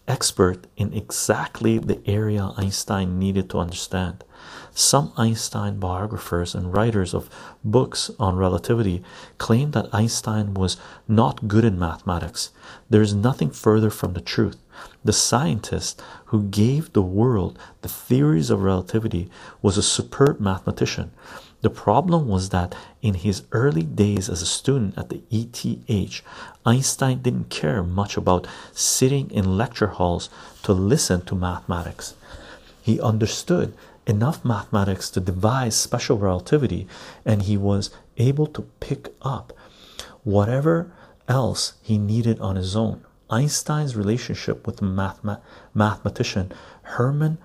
expert in exactly the area Einstein needed to understand. Some Einstein biographers and writers of books on relativity claim that Einstein was not good in mathematics. There is nothing further from the truth. The scientist who gave the world the theories of relativity was a superb mathematician. The problem was that in his early days as a student at the ETH, Einstein didn't care much about sitting in lecture halls to listen to mathematics. He understood enough mathematics to devise special relativity, and he was able to pick up whatever else he needed on his own. Einstein's relationship with the mathematician Hermann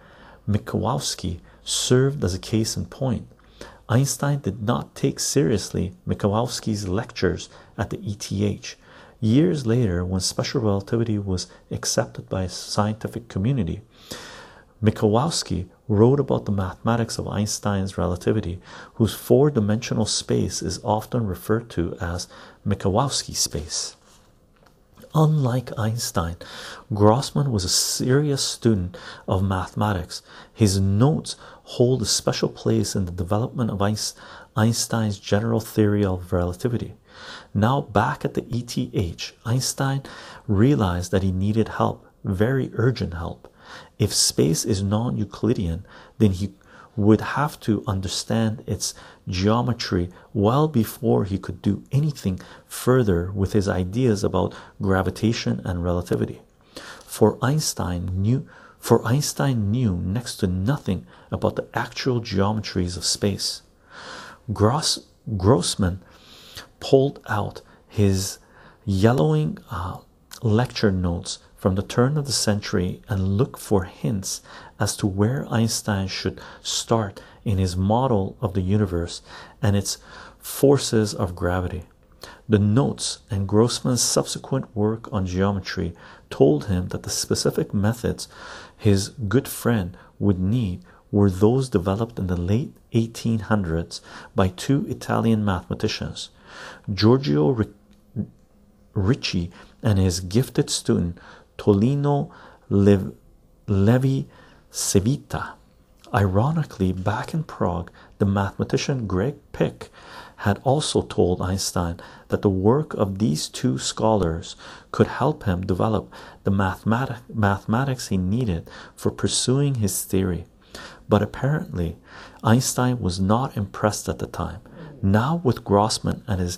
Minkowski served as a case in point. Einstein did not take seriously Minkowski's lectures at the ETH. Years later, when special relativity was accepted by scientific community, Minkowski wrote about the mathematics of Einstein's relativity, whose four dimensional space is often referred to as Minkowski space. Unlike Einstein, Grossman was a serious student of mathematics. His notes hold a special place in the development of Einstein's general theory of relativity. Now, back at the ETH, Einstein realized that he needed help, very urgent help. If space is non Euclidean, then he would have to understand its geometry well before he could do anything further with his ideas about gravitation and relativity. For Einstein knew for Einstein knew next to nothing about the actual geometries of space. Gross, Grossman pulled out his yellowing uh, lecture notes from the turn of the century and looked for hints as to where Einstein should start in his model of the universe and its forces of gravity. The notes and Grossman's subsequent work on geometry told him that the specific methods his good friend would need were those developed in the late 1800s by two Italian mathematicians, Giorgio Ricci and his gifted student Tullio Levi Civita. Ironically, back in Prague, the mathematician Georg Pick had also told Einstein that the work of these two scholars could help him develop the mathematic mathematics he needed for pursuing his theory. But apparently, Einstein was not impressed at the time. Now, with Grossman and his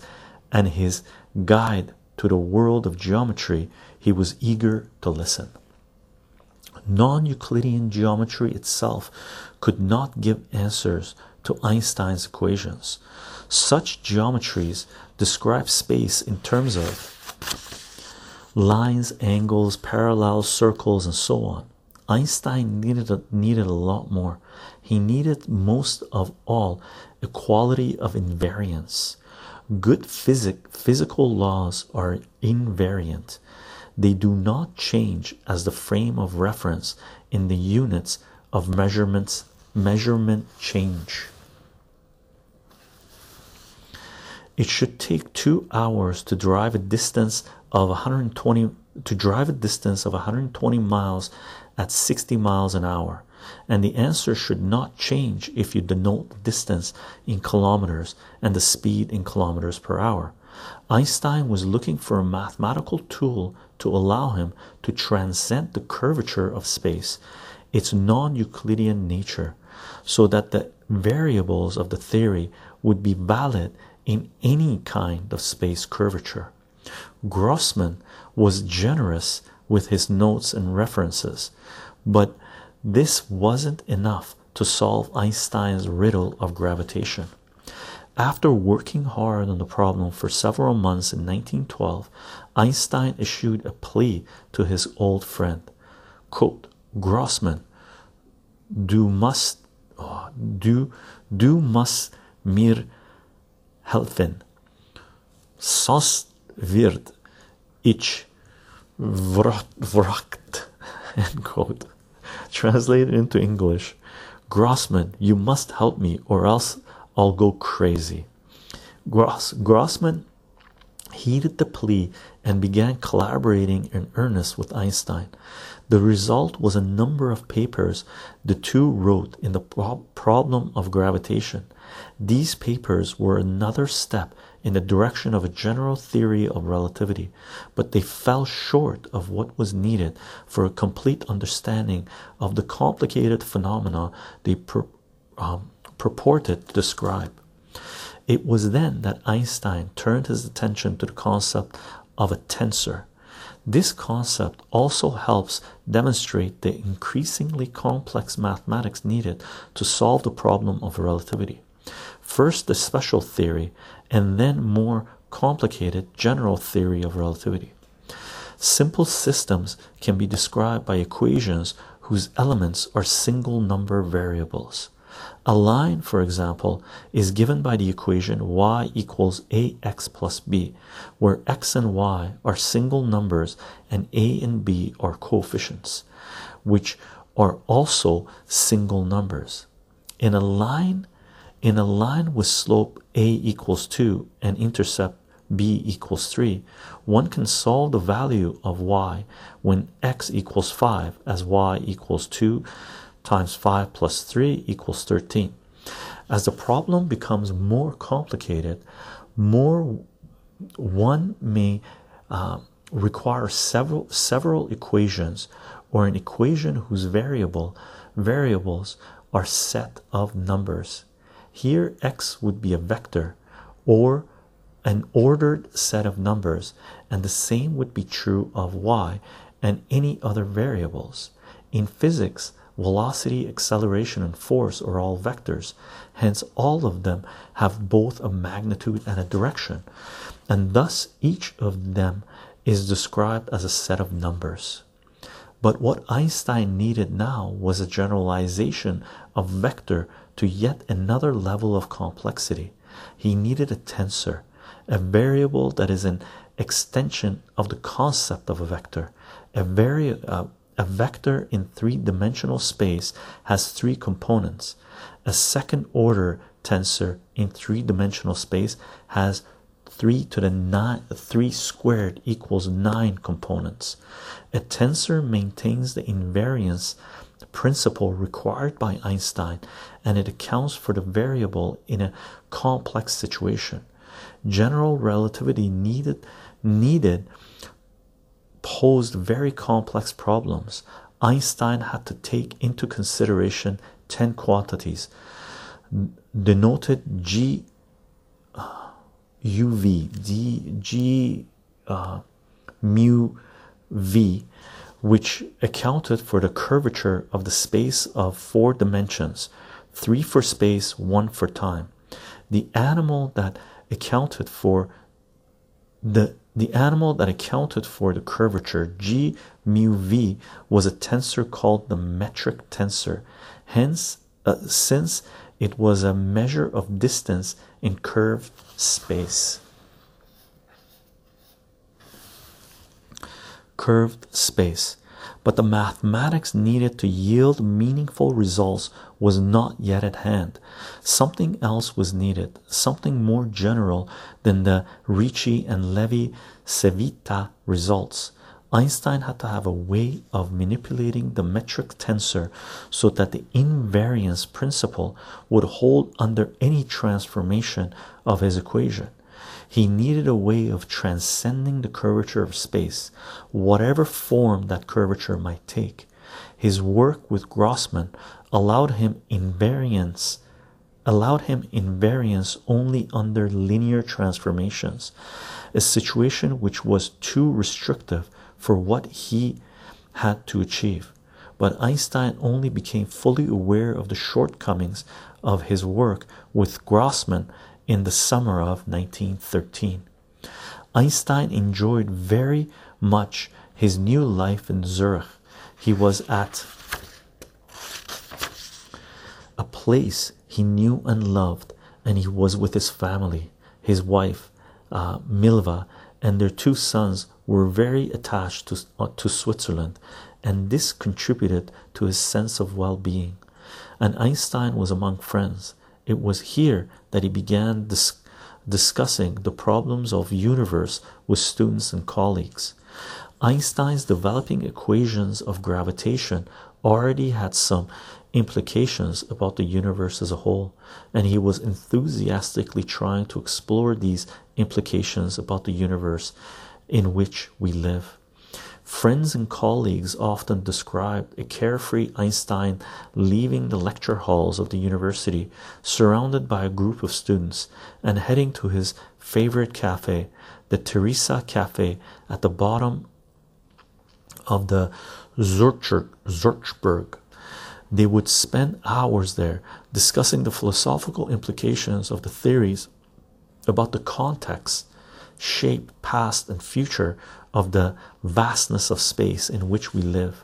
and his guide to the world of geometry, he was eager to listen. Non Euclidean geometry itself could not give answers to Einstein's equations. Such geometries describe space in terms of lines, angles, parallels, circles, and so on. Einstein needed a, needed a lot more. He needed most of all equality of invariance. Good physic, physical laws are invariant. They do not change as the frame of reference in the units of measurements measurement change. It should take two hours to drive a distance of 120 to drive a distance of 120 miles at 60 miles an hour, and the answer should not change if you denote the distance in kilometers and the speed in kilometers per hour. Einstein was looking for a mathematical tool to allow him to transcend the curvature of space, its non Euclidean nature, so that the variables of the theory would be valid in any kind of space curvature. Grossman was generous with his notes and references, but this wasn't enough to solve Einstein's riddle of gravitation. After working hard on the problem for several months in 1912, Einstein issued a plea to his old friend. Quote, Grossman, du must, oh, du, du must mir helfen. Sonst wird ich wracht. End quote. Translated into English, Grossman, you must help me or else I'll go crazy. Gross, Grossman heeded the plea and began collaborating in earnest with Einstein. The result was a number of papers the two wrote in the pro problem of gravitation. These papers were another step in the direction of a general theory of relativity, but they fell short of what was needed for a complete understanding of the complicated phenomena they um, purported to describe. It was then that Einstein turned his attention to the concept of a tensor. This concept also helps demonstrate the increasingly complex mathematics needed to solve the problem of relativity. First, the special theory, and then more complicated general theory of relativity. Simple systems can be described by equations whose elements are single number variables. A line, for example, is given by the equation y equals ax plus b, where x and y are single numbers and a and b are coefficients, which are also single numbers. In a line, in a line with slope a equals 2 and intercept b equals 3, one can solve the value of y when x equals 5 as y equals 2 times 5 plus 3 equals 13. As the problem becomes more complicated, more one may uh, require several several equations or an equation whose variable variables are set of numbers. Here x would be a vector or an ordered set of numbers, and the same would be true of y and any other variables. In physics, velocity, acceleration, and force are all vectors, hence, all of them have both a magnitude and a direction, and thus each of them is described as a set of numbers. But what Einstein needed now was a generalization of vector to yet another level of complexity. He needed a tensor, a variable that is an extension of the concept of a vector, a, vari- uh, a vector in three-dimensional space has three components. A second order tensor in three-dimensional space has 3 to the 9 3 squared equals 9 components. A tensor maintains the invariance principle required by Einstein and it accounts for the variable in a complex situation. General relativity needed needed posed very complex problems. Einstein had to take into consideration 10 quantities denoted G uh, UV, D, G uh, mu V, which accounted for the curvature of the space of four dimensions three for space, one for time. The animal that accounted for the the animal that accounted for the curvature g mu v was a tensor called the metric tensor. Hence uh, since it was a measure of distance in curved space. Curved space. But the mathematics needed to yield meaningful results was not yet at hand. Something else was needed, something more general than the Ricci and Levi Civita results. Einstein had to have a way of manipulating the metric tensor so that the invariance principle would hold under any transformation of his equation. He needed a way of transcending the curvature of space, whatever form that curvature might take. His work with Grossman allowed him invariance allowed him invariance only under linear transformations, a situation which was too restrictive for what he had to achieve. But Einstein only became fully aware of the shortcomings of his work with Grossman in the summer of 1913. Einstein enjoyed very much his new life in Zurich. He was at a place he knew and loved, and he was with his family. His wife, uh, Mileva, and their two sons were very attached to, uh, to Switzerland, and this contributed to his sense of well being. And Einstein was among friends. It was here that he began dis discussing the problems of universe with students and colleagues. Einstein's developing equations of gravitation already had some implications about the universe as a whole, and he was enthusiastically trying to explore these implications about the universe in which we live. Friends and colleagues often described a carefree Einstein leaving the lecture halls of the university, surrounded by a group of students, and heading to his favorite cafe, the Teresa Cafe, at the bottom of the Zurichberg. They would spend hours there discussing the philosophical implications of the theories about the context, shape, past, and future of the vastness of space in which we live.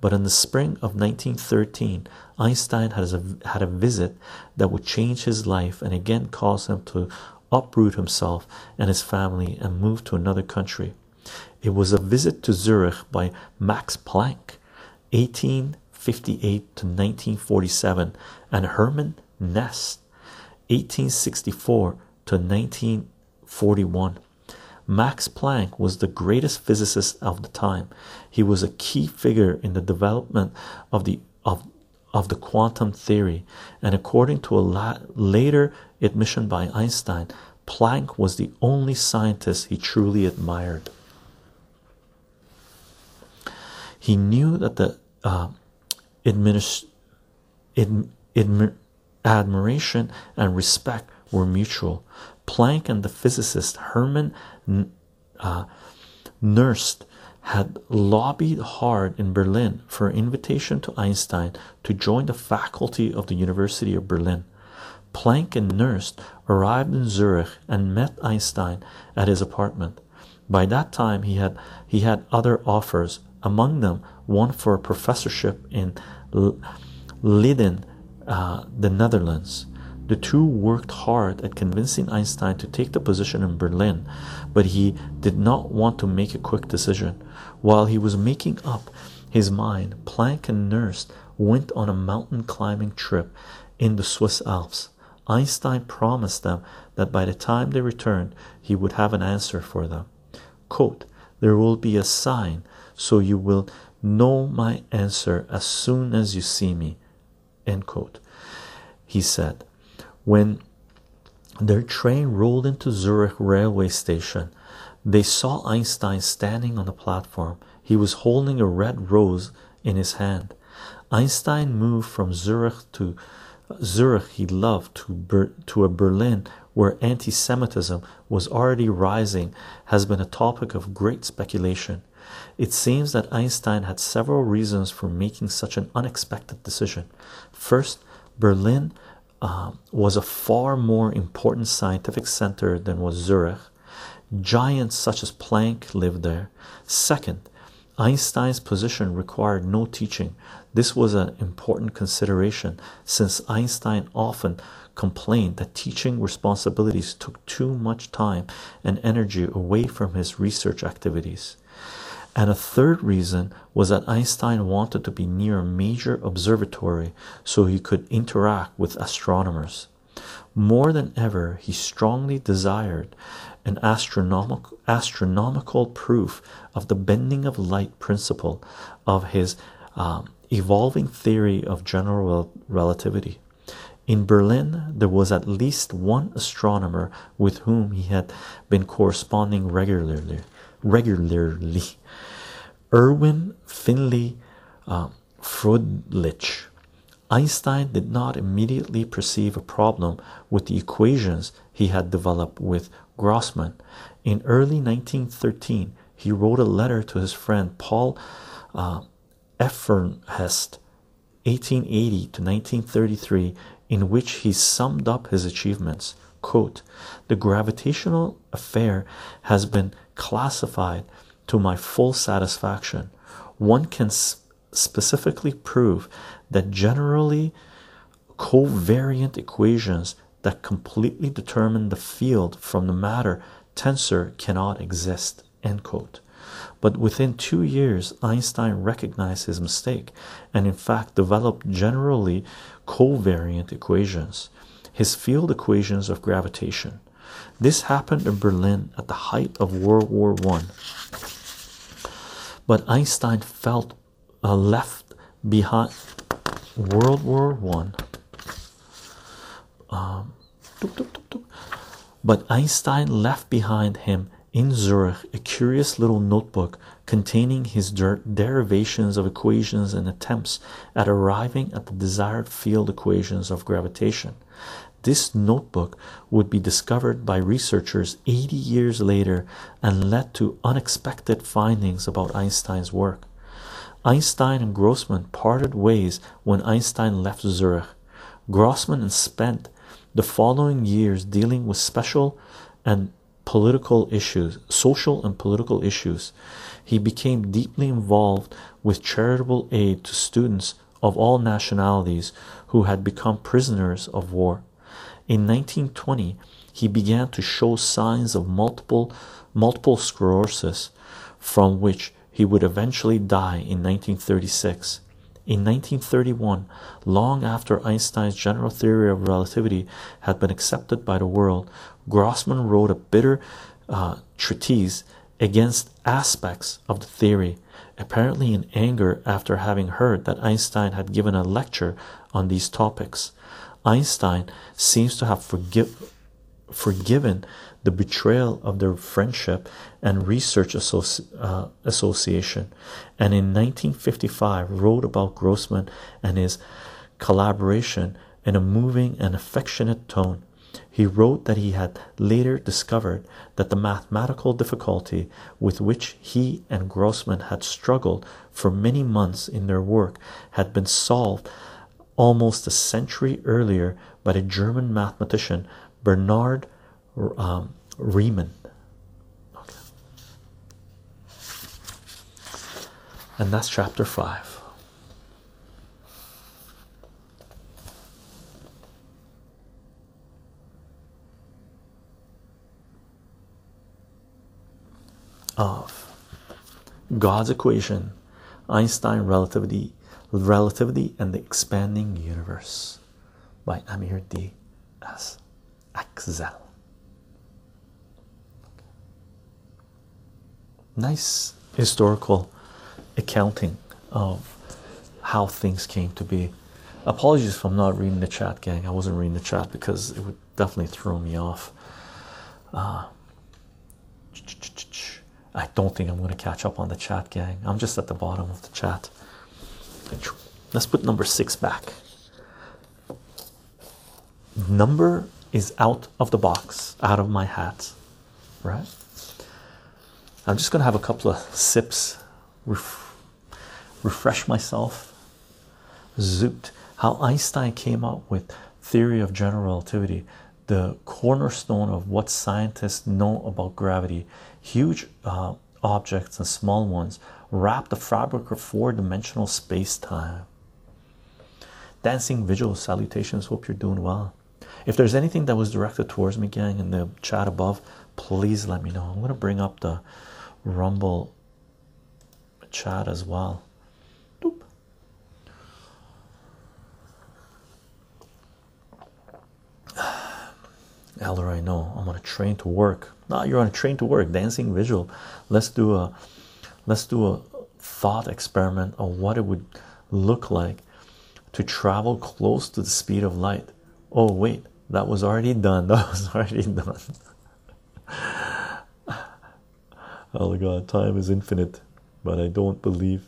But in the spring of 1913, Einstein has a, had a visit that would change his life and again cause him to uproot himself and his family and move to another country. It was a visit to Zurich by Max Planck, 1858 to 1947, and Hermann Nernst, 1864 to 1941. Max Planck was the greatest physicist of the time. He was a key figure in the development of the of of the quantum theory, and according to a la later admission by Einstein, Planck was the only scientist he truly admired. He knew that the uh, administ- admiration and respect were mutual. Planck and the physicist Hermann uh, Nernst had lobbied hard in Berlin for an invitation to Einstein to join the faculty of the University of Berlin. Planck and Nernst arrived in Zurich and met Einstein at his apartment. By that time, he had he had other offers, among them one for a professorship in Leiden, uh, the Netherlands. The two worked hard at convincing Einstein to take the position in Berlin, but he did not want to make a quick decision. While he was making up his mind, Planck and Nernst went on a mountain climbing trip in the Swiss Alps. Einstein promised them that by the time they returned, he would have an answer for them. Quote, There will be a sign, so you will know my answer as soon as you see me. End quote. He said, when their train rolled into Zurich railway station, they saw Einstein standing on the platform. He was holding a red rose in his hand. Einstein moved from Zurich to Zurich he loved to Ber to a Berlin where anti-Semitism was already rising has been a topic of great speculation. It seems that Einstein had several reasons for making such an unexpected decision. First, Berlin uh, was a far more important scientific center than was Zurich. Giants such as Planck lived there. Second, Einstein's position required no teaching. This was an important consideration since Einstein often complained that teaching responsibilities took too much time and energy away from his research activities. And a third reason was that Einstein wanted to be near a major observatory so he could interact with astronomers. More than ever, he strongly desired an astronomical, astronomical proof of the bending of light principle of his um, evolving theory of general relativity. In Berlin, there was at least one astronomer with whom he had been corresponding regularly. Regularly, Erwin Finlay uh. Einstein did not immediately perceive a problem with the equations he had developed with Grossmann. In early 1913, he wrote a letter to his friend Paul uh, Ehrenfest, 1880 to 1933, in which he summed up his achievements. Quote, the gravitational affair has been classified to my full satisfaction. One can specifically prove that generally covariant equations that completely determine the field from the matter tensor cannot exist. End quote. But within two years, Einstein recognized his mistake and, in fact, developed generally covariant equations, his field equations of gravitation. This happened in Berlin at the height of World War One. But Einstein felt uh, left behind World War One. Um, but Einstein left behind him in Zurich a curious little notebook containing his derivations of equations and attempts at arriving at the desired field equations of gravitation. This notebook would be discovered by researchers 80 years later and led to unexpected findings about Einstein's work. Einstein and Grossman parted ways when Einstein left Zurich. Grossman spent the following years dealing with special and political issues, social and political issues. He became deeply involved with charitable aid to students of all nationalities who had become prisoners of war. In 1920, he began to show signs of multiple multiple sclerosis from which he would eventually die in 1936. In 1931, long after Einstein's general theory of relativity had been accepted by the world, Grossman wrote a bitter uh, treatise against aspects of the theory, apparently in anger after having heard that Einstein had given a lecture on these topics. Einstein seems to have forgive, forgiven the betrayal of their friendship and research associ uh, association, and in 1955 wrote about Grossman and his collaboration in a moving and affectionate tone. He wrote that he had later discovered that the mathematical difficulty with which he and Grossman had struggled for many months in their work had been solved almost a century earlier by the German mathematician Bernhard um, Riemann. Okay. And that's chapter five. Of God's equation, Einstein relativity, relativity, and the expanding universe by Amir D. S. Aczel. nice historical accounting of how things came to be. Apologies if I'm not reading the chat, gang. I wasn't reading the chat because it would definitely throw me off. Uh, I don't think I'm going to catch up on the chat, gang. I'm just at the bottom of the chat. Let's put number six back. Number is out of the box, out of my hat, right? I'm just going to have a couple of sips, ref refresh myself. Zoot. How Einstein came up with theory of general relativity, the cornerstone of what scientists know about gravity. Huge uh, objects and small ones wrap the fabric of four-dimensional space-time. Dancing visual salutations. Hope you're doing well. If there's anything that was directed towards me, gang, in the chat above, please let me know. I'm going to bring up the rumble chat as well. Elder, I know I'm on a train to work. No, you're on a train to work. Dancing visual. Let's do a let's do a thought experiment on what it would look like to travel close to the speed of light. Oh wait, that was already done. That was already done. oh god time is infinite but i don't believe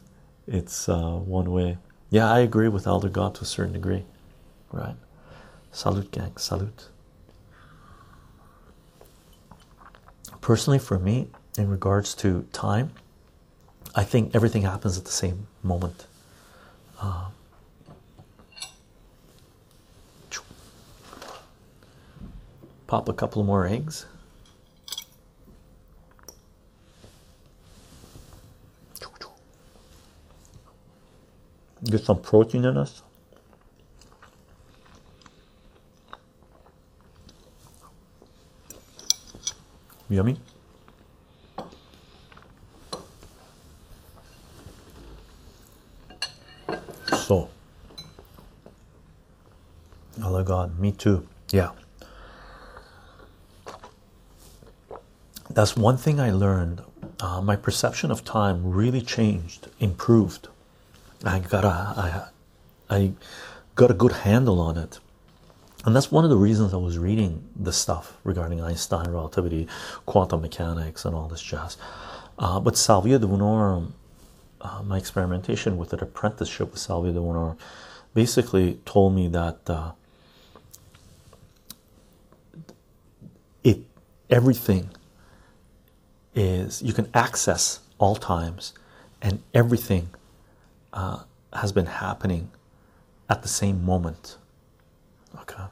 it's uh, one way yeah i agree with elder god to a certain degree right salute gang salute personally for me in regards to time i think everything happens at the same moment uh, pop a couple more eggs get some protein in us. Yummy. So, oh my god, me too. Yeah, that's one thing I learned. Uh, my perception of time really changed, improved I got a I I got a good handle on it and that's one of the reasons I was reading the stuff regarding Einstein relativity, quantum mechanics, and all this jazz. Uh, but Salvia Divinorum, uh, my experimentation with an apprenticeship with Salvia Divinorum, basically told me that uh, it everything is you can access all times, and everything has been happening at the same moment. Okay.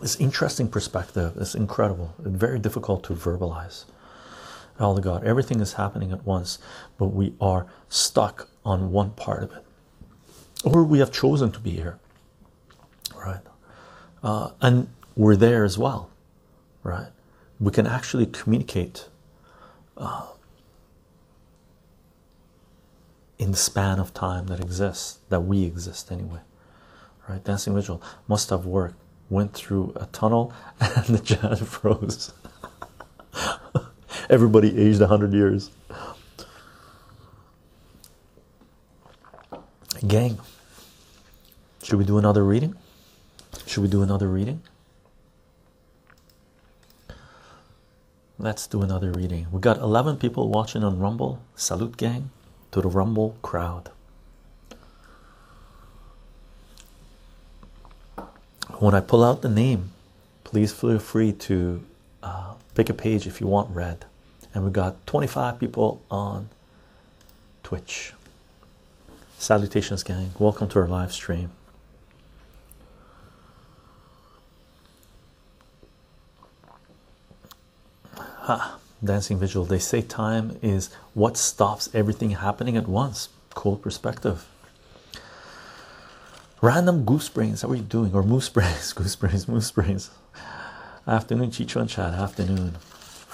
This interesting perspective is incredible and very difficult to verbalize. Oh God, everything is happening at once, but we are stuck on one part of it. Or we have chosen to be here. Right. Uh, and we're there as well. Right. We can actually communicate uh, in the span of time that exists, that we exist anyway. Right, Dancing Vigil must have worked. Went through a tunnel and the jet froze. Everybody aged 100 years. Gang, should we do another reading? Should we do another reading? Let's do another reading. We got 11 people watching on Rumble. Salute, gang to the Rumble crowd. When I pull out the name, please feel free to uh, pick a page if you want read. And we got 25 people on Twitch. Salutations, gang. Welcome to our live stream. Ha dancing visual. They say time is what stops everything happening at once. Cool perspective. Random goose brains. How are you doing? Or moose brains. Goose brains moose brains. Afternoon Chycho and chat afternoon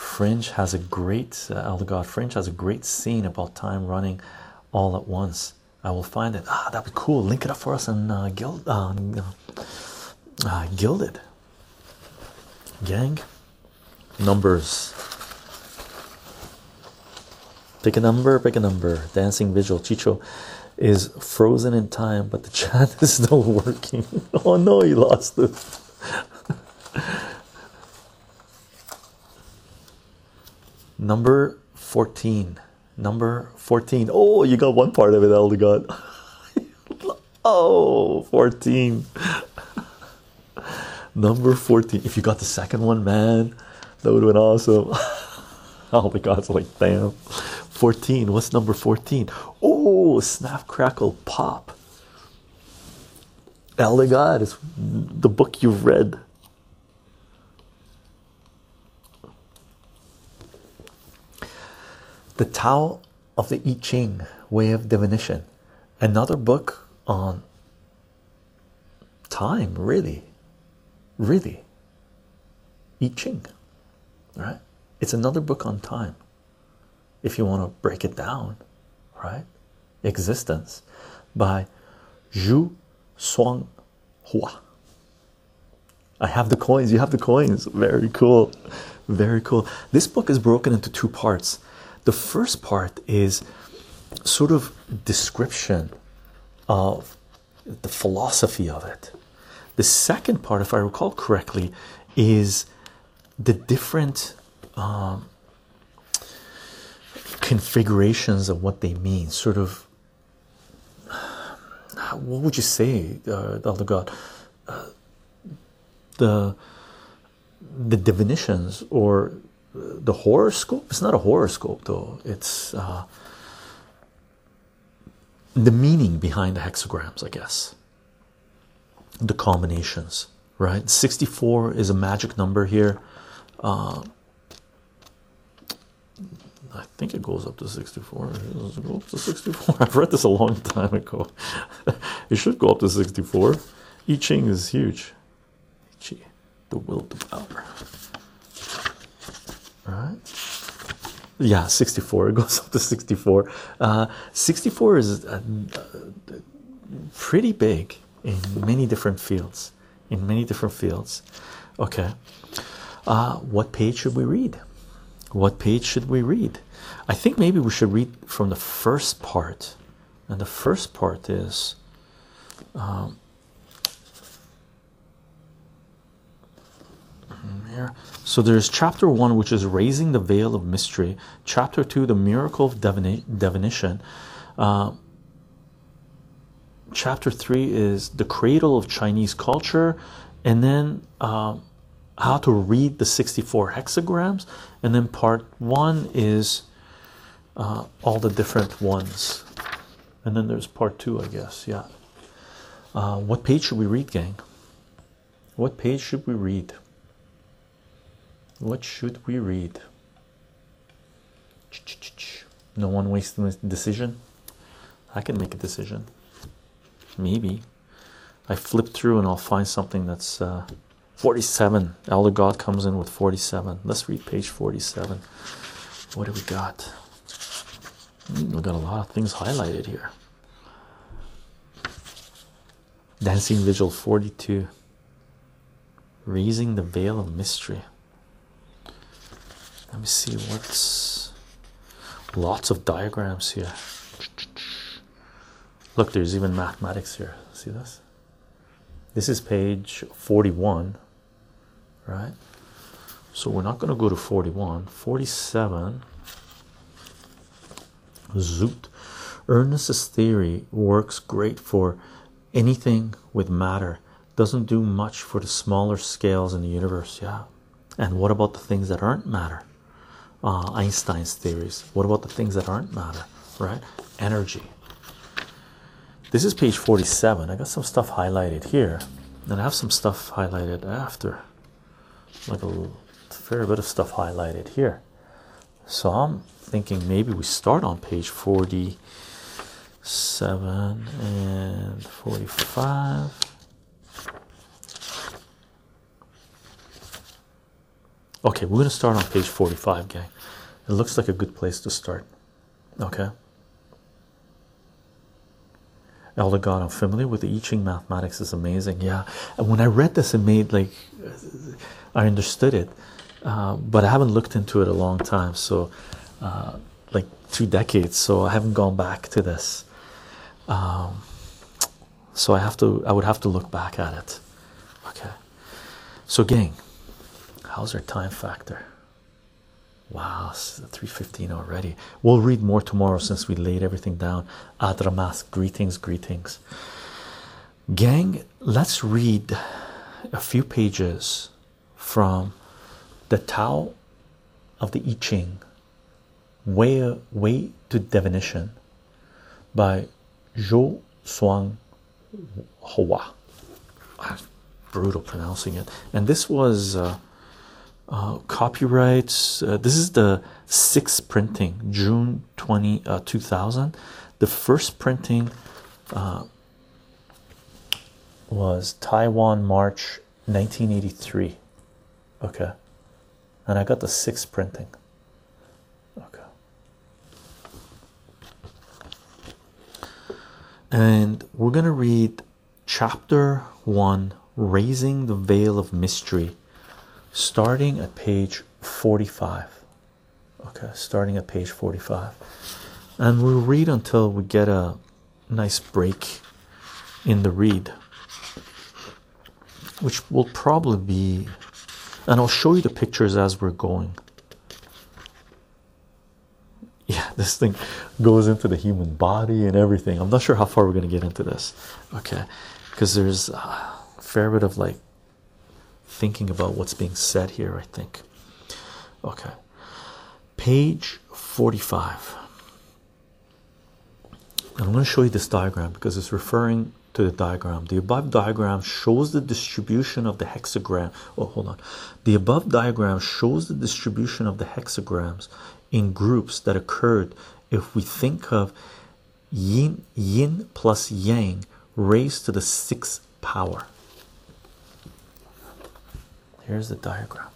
fringe has a great uh, elder god fringe has a great scene about time running all at once i will find it ah that'd be cool link it up for us on uh, guild uh, uh, Guilded gang numbers Pick a number, pick a number. Dancing visual. Chycho is frozen in time, but the chat is still working. Oh no, he lost it. number 14. Number 14. Oh, you got one part of it, Elder God. oh, 14. number 14. If you got the second one, man, that would have been awesome. Oh elder God's like, damn. 14 what's number 14 oh snap crackle pop elder god is the book you've read the tao of the i ching way of divination another book on time really really i ching right it's another book on time if you want to break it down, right? Existence by Jou Tsung Hwa. I have the coins, you have the coins. Very cool, very cool. This book is broken into two parts. The first part is sort of description of the philosophy of it. The second part, if I recall correctly, is the different um, configurations of what they mean sort of what would you say uh, elder god uh, the the definitions or the horoscope it's not a horoscope though it's uh, the meaning behind the hexagrams i guess the combinations right 64 is a magic number here uh, I think it goes up to 64. It go up to 64? I've read this a long time ago. it should go up to 64. I Ching is huge. Ching, the will to power. Right? Yeah, 64. It goes up to 64. Uh, 64 is uh, pretty big in many different fields. In many different fields. Okay. Uh, what page should we read? What page should we read? I think maybe we should read from the first part, and the first part is um, So there's chapter one, which is raising the veil of mystery. Chapter two, the miracle of divination. Uh, chapter three is the cradle of Chinese culture, and then um, how to read the 64 hexagrams, and then part one is uh, all the different ones, and then there's part two, I guess. Yeah. Uh, what page should we read, gang? What page should we read? What should we read? No one wasting a decision. I can make a decision. Maybe. I flip through and I'll find something that's uh, 47. Elder God comes in with 47. Let's read page 47. What do we got? Hmm, we got a lot of things highlighted here. Dancing Vigil 42. Raising the veil of mystery. Let me see what's lots of diagrams here. Look, there's even mathematics here. See this? This is page 41, right? So we're not going to go to 41. 47. Zoot. Ernest's theory works great for anything with matter. Doesn't do much for the smaller scales in the universe. Yeah. And what about the things that aren't matter? Uh, Einstein's theories. What about the things that aren't matter? Right? Energy. This is page 47. I got some stuff highlighted here, and I have some stuff highlighted after, like a fair bit of stuff highlighted here. So I'm thinking maybe we start on page 47 and 45. Okay, we're going to start on page 45, gang. It looks like a good place to start. Okay. Elder God, I'm familiar with the I Ching mathematics. is amazing. Yeah, and when I read this, it made like I understood it, uh, but I haven't looked into it a long time. So, uh, like two decades. So I haven't gone back to this. Um, so I have to. I would have to look back at it. Okay. So, gang, how's our time factor? Wow, 315 already. We'll read more tomorrow since we laid everything down. Adramas, greetings, greetings. Gang, let's read a few pages from the Tao of the I Ching, Way, Way to Definition by Jou Tsung Hwa. Brutal pronouncing it. And this was. Uh, uh, copyrights uh, this is the sixth printing june 20 uh, 2000 the first printing uh, was taiwan march 1983 okay. And i got the sixth printing. Okay. And we're going to read chapter one raising the veil of mystery starting at page 45 okay starting at page 45 and we'll read until we get a nice break in the read which will probably be and I'll show you the pictures as we're going. Yeah this thing goes into the human body and everything. I'm not sure how far we're going to get into this. Okay because there's a fair bit of like thinking about what's being said here, I think. Okay, page 45. I'm going to show you this diagram because it's referring to the diagram. The above diagram shows the distribution of the hexagram. Oh, hold on. The above diagram shows the distribution of the hexagrams in groups that occurred if we think of yin, yin plus yang raised to the sixth power. Here's the diagram.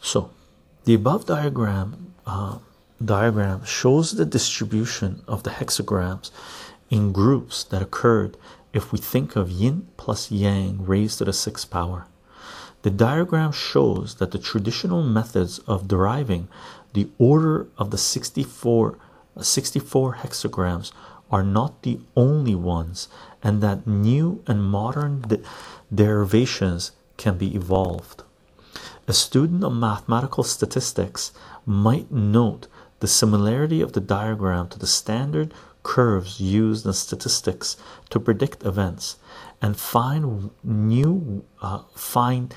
So, the above diagram uh, diagram shows the distribution of the hexagrams in groups that occurred if we think of yin plus yang raised to the sixth power. The diagram shows that the traditional methods of deriving the order of the 64, 64 hexagrams are not the only ones, and that new and modern derivations can be evolved. A student of mathematical statistics might note the similarity of the diagram to the standard curves used in statistics to predict events and find new uh, find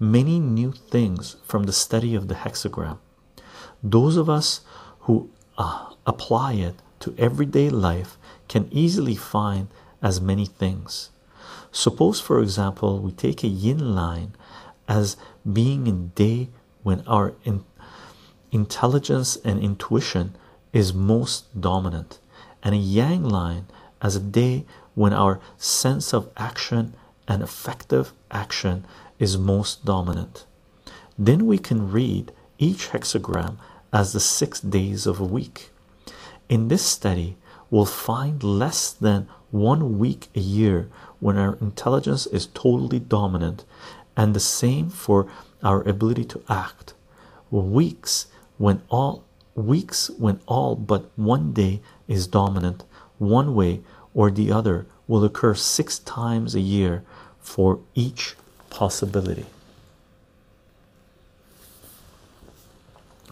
many new things from the study of the hexagram. Those of us who uh, apply it to everyday life can easily find as many things. Suppose for example we take a yin line as being in day when our in intelligence and intuition is most dominant, and a yang line as a day when our sense of action and effective action is most dominant. Then we can read each hexagram as the six days of a week. In this study, we'll find less than one week a year when our intelligence is totally dominant, and the same for our ability to act. Weeks when all weeks when all but one day is dominant one way or the other will occur six times a year for each possibility.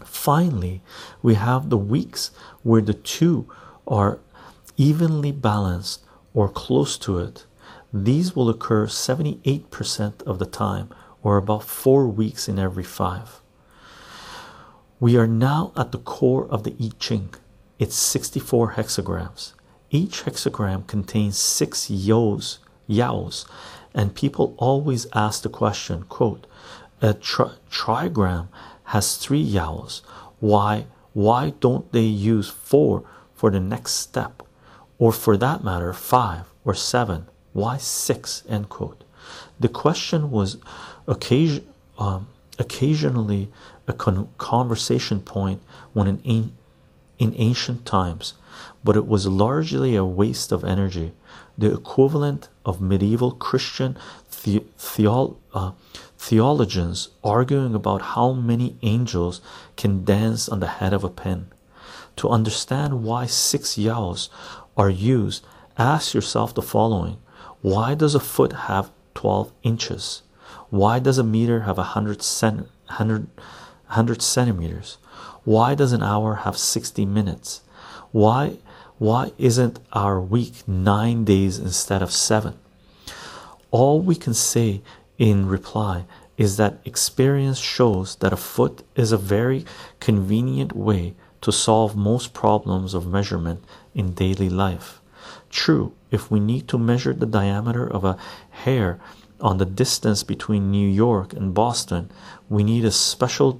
Finally, we have the weeks where the two are evenly balanced or close to it. These will occur 78% of the time, or about four weeks in every five. We are now at the core of the I Ching. It's 64 hexagrams. Each hexagram contains six yos, yaos, and people always ask the question, quote, a tri trigram has three yaos. Why why don't they use four for the next step? Or for that matter, five or seven? Why six? End quote. The question was occasion um, occasionally a con conversation point when in, in ancient times, but it was largely a waste of energy, the equivalent of medieval Christian the, theol, uh, theologians arguing about how many angels can dance on the head of a pin. To understand why six yaos are used, ask yourself the following Why does a foot have 12 inches? Why does a meter have hundred cent, hundred, hundred centimeters? Why does an hour have 60 minutes? Why why isn't our week nine days instead of seven? All we can say in reply is that experience shows that a foot is a very convenient way to solve most problems of measurement in daily life. True, if we need to measure the diameter of a hair on the distance between New York and Boston, we need a special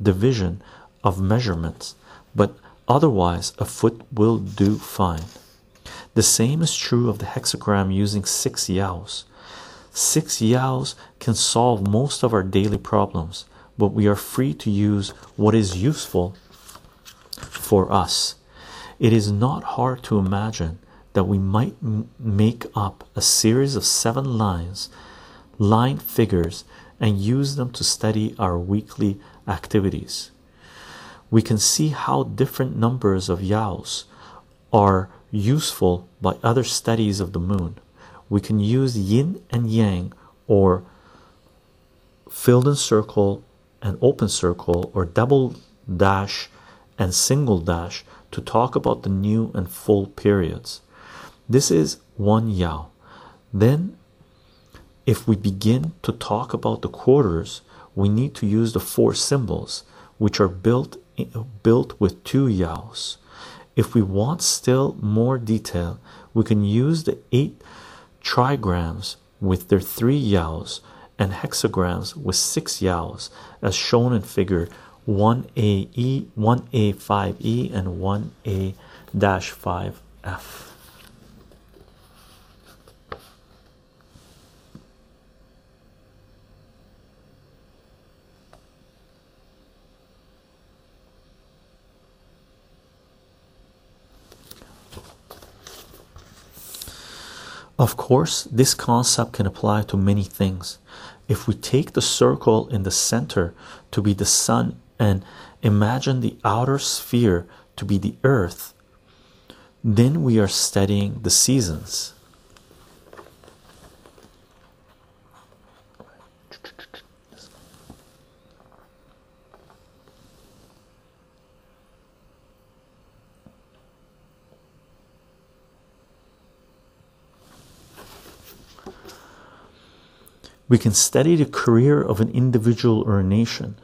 division of measurements, but otherwise, a foot will do fine. The same is true of the hexagram using six yaos. Six yaos can solve most of our daily problems, but we are free to use what is useful for us. It is not hard to imagine that we might make up a series of seven lines line figures and use them to study our weekly activities. We can see how different numbers of yaos are useful by other studies of the moon. We can use yin and yang or filled in circle and open circle or double dash and single dash to talk about the new and full periods. This is one yao. Then if we begin to talk about the quarters, we need to use the four symbols, which are built built with two yaos. If we want still more detail, we can use the eight trigrams with their three yaos and hexagrams with six yaos, as shown in figure 1AE, 1A5E, and 1A-5F. Of course, this concept can apply to many things. If we take the circle in the center to be the sun and imagine the outer sphere to be the earth, then we are studying the seasons. We can study the career of an individual or a nation,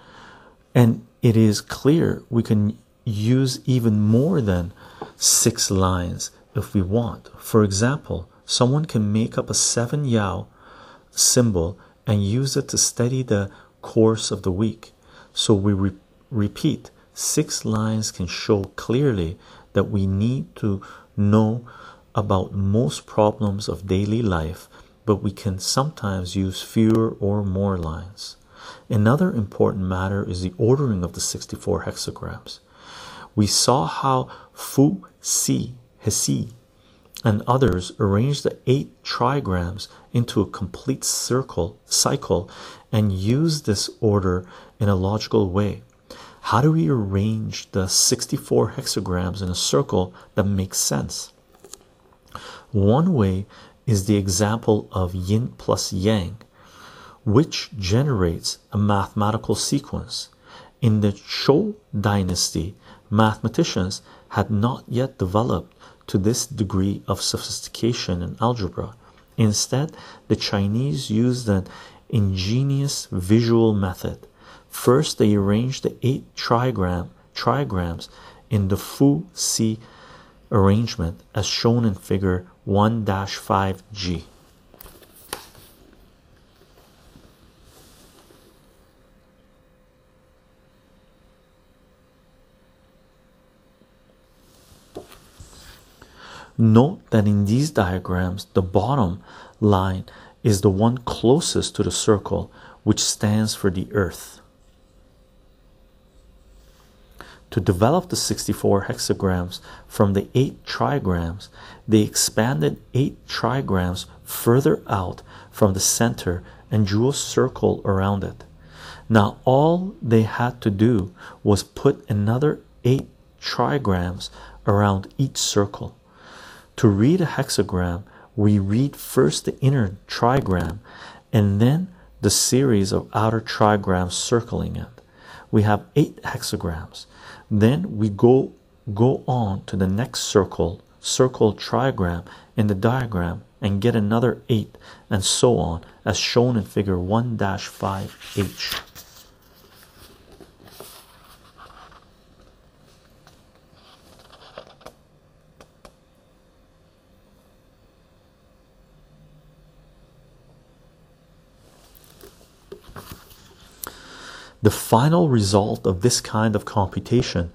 and it is clear we can use even more than six lines if we want. For example, someone can make up a seven yao symbol and use it to study the course of the week. So we re repeat six lines can show clearly that we need to know about most problems of daily life, but we can sometimes use fewer or more lines. Another important matter is the ordering of the 64 hexagrams. We saw how Fu Si, Hesi, and others arranged the eight trigrams into a complete circle cycle and used this order in a logical way. How do we arrange the 64 hexagrams in a circle that makes sense? One way is the example of yin plus yang, which generates a mathematical sequence. In the Zhou dynasty, mathematicians had not yet developed to this degree of sophistication in algebra. Instead, the Chinese used an ingenious visual method. First, they arranged the eight trigram trigrams in the Fu Si arrangement as shown in figure 1-5G. Note that in these diagrams, the bottom line is the one closest to the circle, which stands for the earth. To develop the 64 hexagrams from the 8 trigrams, they expanded 8 trigrams further out from the center and drew a circle around it. Now, all they had to do was put another 8 trigrams around each circle. To read a hexagram, we read first the inner trigram and then the series of outer trigrams circling it. We have eight hexagrams. Then we go go on to the next circle, circle trigram in the diagram and get another eight and so on as shown in figure 1-5H. The final result of this kind of computation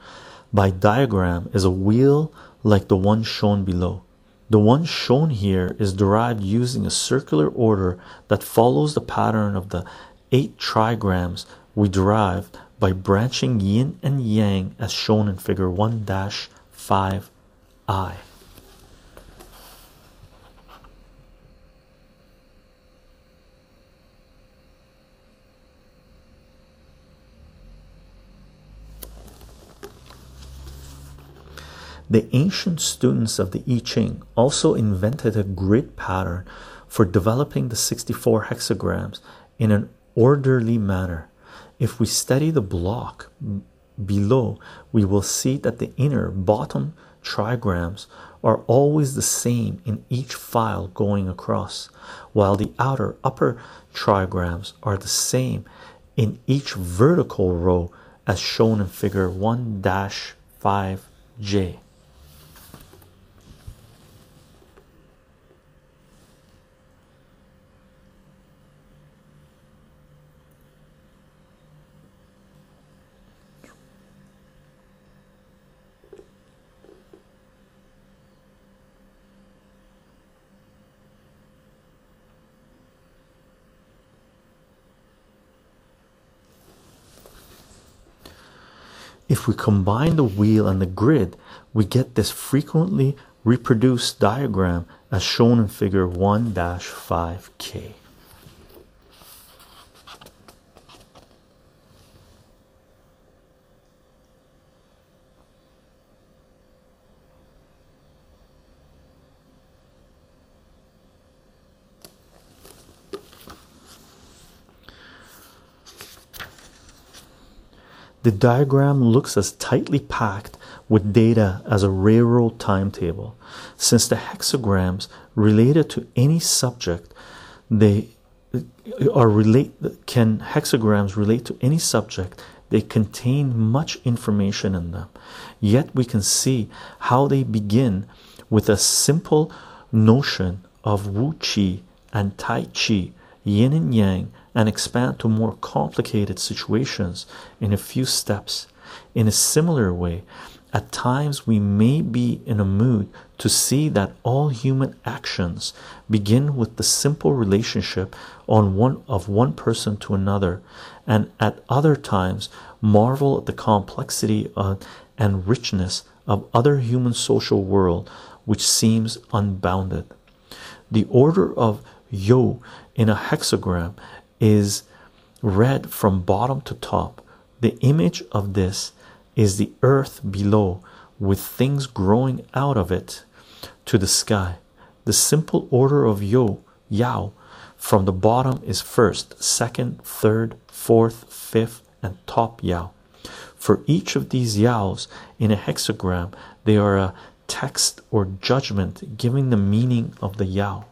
by diagram is a wheel like the one shown below. The one shown here is derived using a circular order that follows the pattern of the eight trigrams we derived by branching yin and yang as shown in figure 1 The ancient students of the I Ching also invented a grid pattern for developing the 64 hexagrams in an orderly manner. If we study the block below, we will see that the inner bottom trigrams are always the same in each file going across, while the outer upper trigrams are the same in each vertical row as shown in figure 1 5J. If we combine the wheel and the grid, we get this frequently reproduced diagram as shown in figure 1 5K. The diagram looks as tightly packed with data as a railroad timetable. Since the hexagrams related to any subject, they uh, are relate can hexagrams relate to any subject they contain much information in them yet we can see how they begin with a simple notion of wu qi and tai chi yin and yang and expand to more complicated situations in a few steps. In a similar way at times we may be in a mood to see that all human actions begin with the simple relationship on one of one person to another and at other times marvel at the complexity of, and richness of other human social world which seems unbounded. The order of yo in a hexagram is read from bottom to top. The image of this is the earth below with things growing out of it to the sky. The simple order of yo yao from the bottom is first second third fourth fifth and top yao. For each of these yaos in a hexagram they are a text or judgment giving the meaning of the yao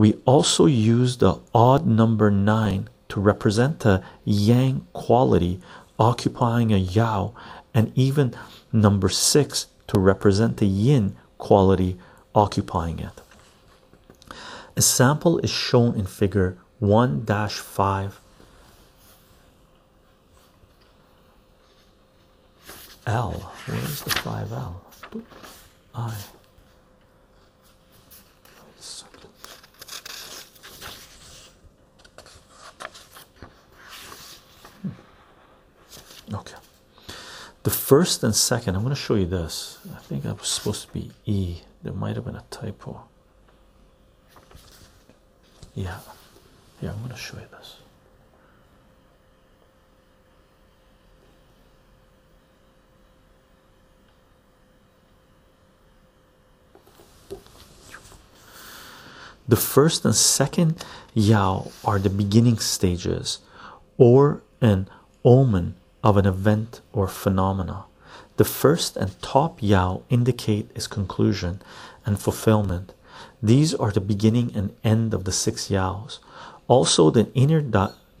we also use the odd number 9 to represent the yang quality occupying a yao and even number 6 to represent the yin quality occupying it a sample is shown in figure 1-5 L. Where's the 5L? I. Okay. The first and second, I'm going to show you this. I think that was supposed to be E. There might have been a typo. Yeah. Yeah, I'm going to show you this. The first and second Yao are the beginning stages or an omen of an event or phenomena. The first and top Yao indicate its conclusion and fulfillment. These are the beginning and end of the six Yaos. Also, the inner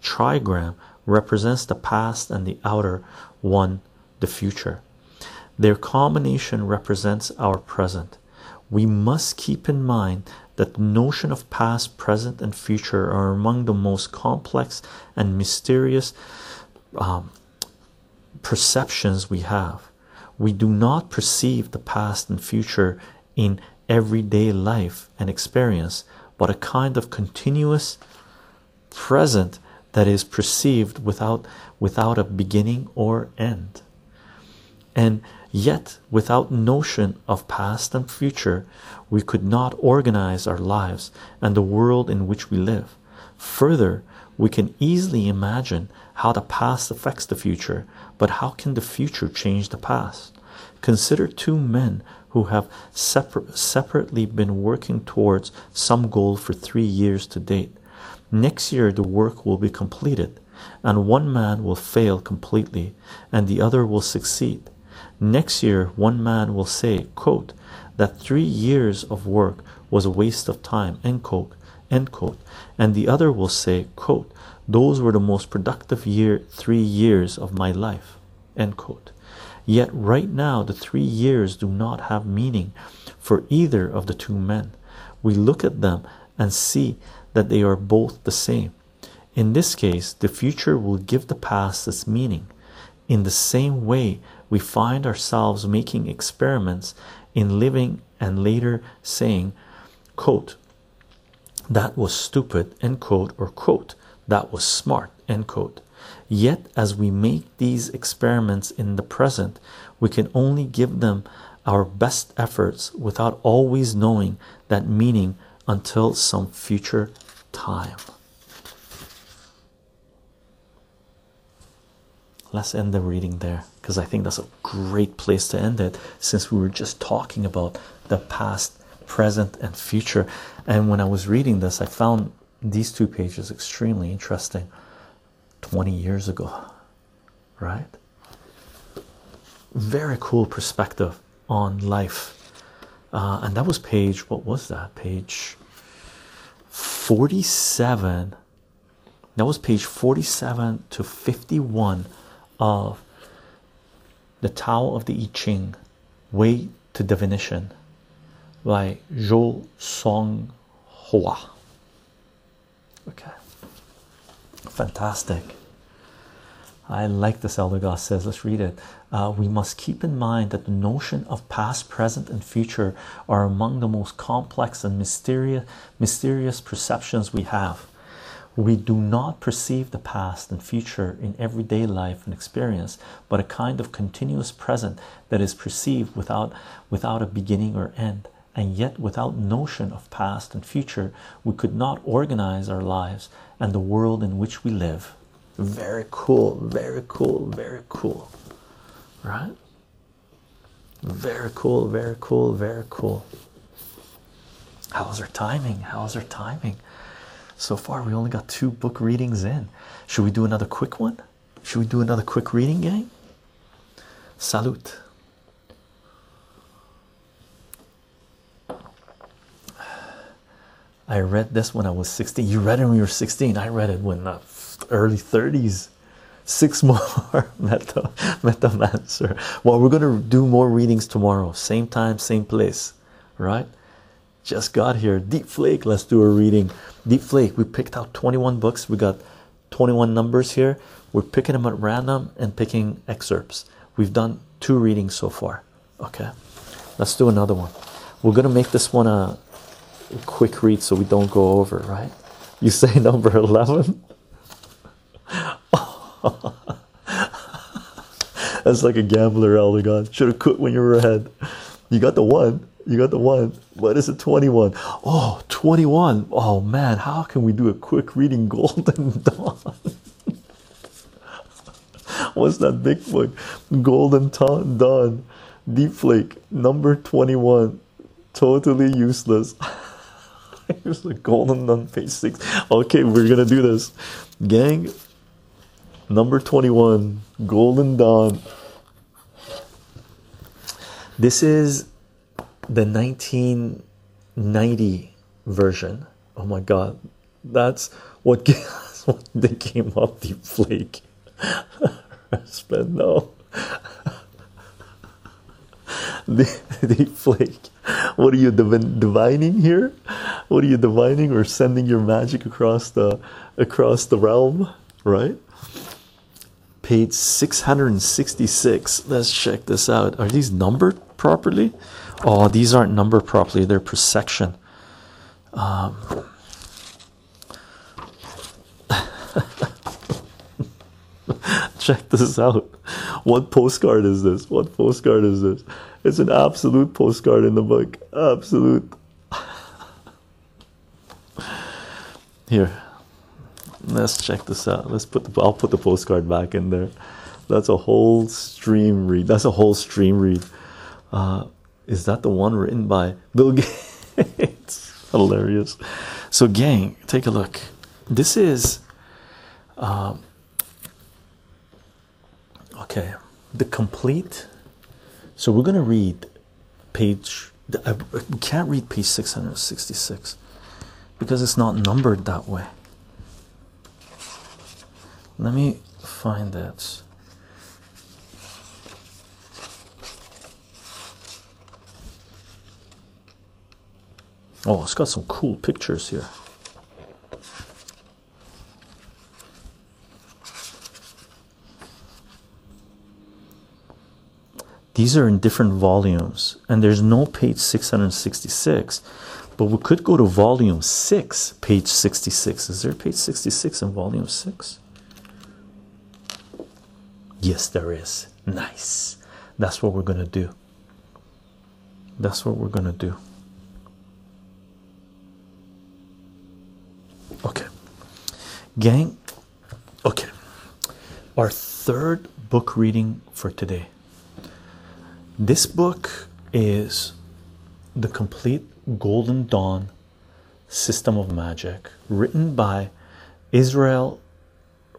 trigram represents the past and the outer one, the future. Their combination represents our present. We must keep in mind that the notion of past, present, and future are among the most complex and mysterious um, perceptions we have. We do not perceive the past and future in everyday life and experience, but a kind of continuous present that is perceived without without a beginning or end. And Yet, without notion of past and future, we could not organize our lives and the world in which we live. Further, we can easily imagine how the past affects the future, but how can the future change the past? Consider two men who have separ separately been working towards some goal for three years to date. Next year, the work will be completed, and one man will fail completely, and the other will succeed. Next year, one man will say, quote, that three years of work was a waste of time, end quote, end quote. And the other will say, quote, those were the most productive year three years of my life, end quote. Yet right now the three years do not have meaning for either of the two men. We look at them and see that they are both the same. In this case, the future will give the past its meaning. In the same way, we find ourselves making experiments in living and later saying, quote, that was stupid, end quote, or quote, that was smart, end quote. Yet, as we make these experiments in the present, we can only give them our best efforts without always knowing that meaning until some future time. let's end the reading there because I think that's a great place to end it since we were just talking about the past, present, and future. And when I was reading this, I found these two pages extremely interesting 20 years ago, right? Very cool perspective on life. Uh, and that was page, what was that? Page 47. That was page 47 to 51 of the Tao of the I Ching Way to Definition by Jou Tsung Hwa. Okay, fantastic. I like this Elder God says. Let's read it. Uh, we must keep in mind that the notion of past, present, and future are among the most complex and mysterious, mysterious perceptions we have. We do not perceive the past and future in everyday life and experience, but a kind of continuous present that is perceived without without a beginning or end. And yet, without notion of past and future, we could not organize our lives and the world in which we live. Very cool, very cool, very cool, right? Very cool, very cool, very cool. How's our timing? How's our timing? So far, we only got two book readings in. Should we do another quick one? Should we do another quick reading, gang? Salute. I read this when I was 16. You read it when you were 16. I read it when uh, early 30s. Six more meta metamancer. Well, we're gonna do more readings tomorrow. Same time, same place, right? Just got here. Deep Flake. Let's do a reading. Deep Flake. We picked out 21 books. We got 21 numbers here. We're picking them at random and picking excerpts. We've done two readings so far. Okay, let's do another one. We're gonna make this one a quick read so we don't go over, right? You say number 11? That's like a gambler, oh elder god. Should have quit when you were ahead. You got the one. You got the one. What is it? 21. Oh, 21. Oh man, how can we do a quick reading Golden Dawn? What's that big book? Golden Dawn. Deep Flake. Number 21. Totally useless. Here's the Golden Dawn, page 6. Okay, we're gonna do this. Gang, number 21 golden dawn. This is the 1990 version. Oh my god. That's what, that's what they came up the flake spend no the, the flake what are you divining here? What are you divining or sending your magic across the across the realm right? Page 666 let's check this out. Are these numbered properly? Oh these aren't numbered properly. They're per section um, check this out. What postcard is this? What postcard is this it's an absolute postcard in the book. Absolute. Here. Let's check this out. Let's put the i'll put the postcard back in there. That's a whole stream read. That's a whole stream read. Uh, is that the one written by bill gates? Hilarious. So gang take a look. This is um, okay. The complete so we're going to read page uh, we can't read page 666 because it's not numbered that way let me find that. Oh, it's got some cool pictures here. These are in different volumes, and there's no page 666, but we could go to volume 6, page 66. Is there page 66 in volume 6? Yes, there is. Nice. That's what we're going to do. That's what we're going to do. Okay. Gang. Okay. Our third book reading for today. This book is The Complete Golden Dawn System of Magic, written by Israel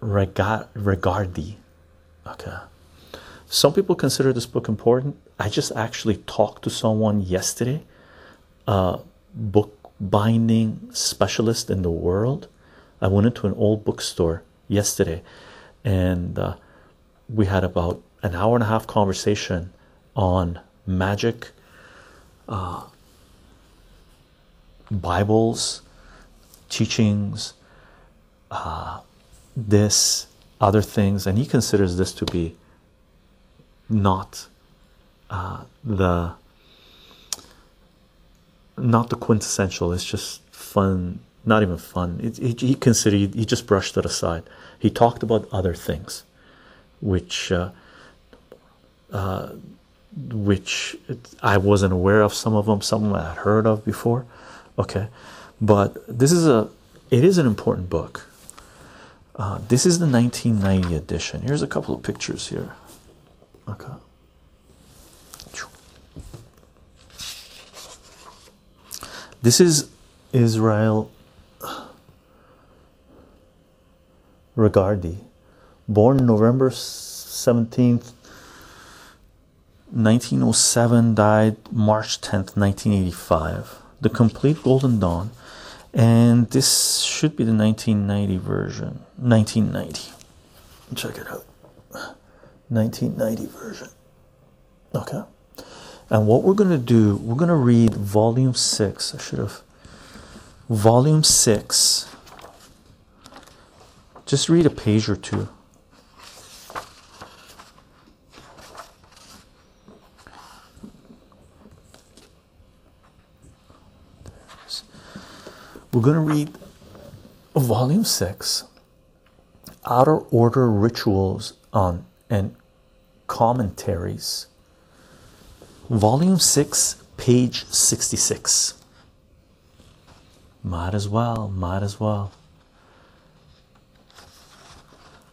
Regardie Okay. Some people consider this book important. I just actually talked to someone yesterday, a book binding specialist in the world. I went into an old bookstore yesterday and uh, we had about an hour and a half conversation on magic, uh, Bibles, teachings, uh, this, other things, and he considers this to be not uh, the not the quintessential. It's just fun, not even fun. It, he, he considered he just brushed it aside. He talked about other things, which uh, uh, which I wasn't aware of. Some of them, some I had heard of before. Okay, but this is a it is an important book. Uh, this is the 1990 edition. Here's a couple of pictures here. Okay. This is Israel Regardie, born November 17th, 1907, died March 10th, 1985. The Complete Golden Dawn, and this should be the 1990 version. 1990. Check it out. 1990 version. Okay. And what we're going to do, we're going to read volume 6. I should have. Volume 6. Just read a page or two. We're going to read volume 6 Outer Order Rituals on and Commentaries. Volume 6 page 66 might as well might as well.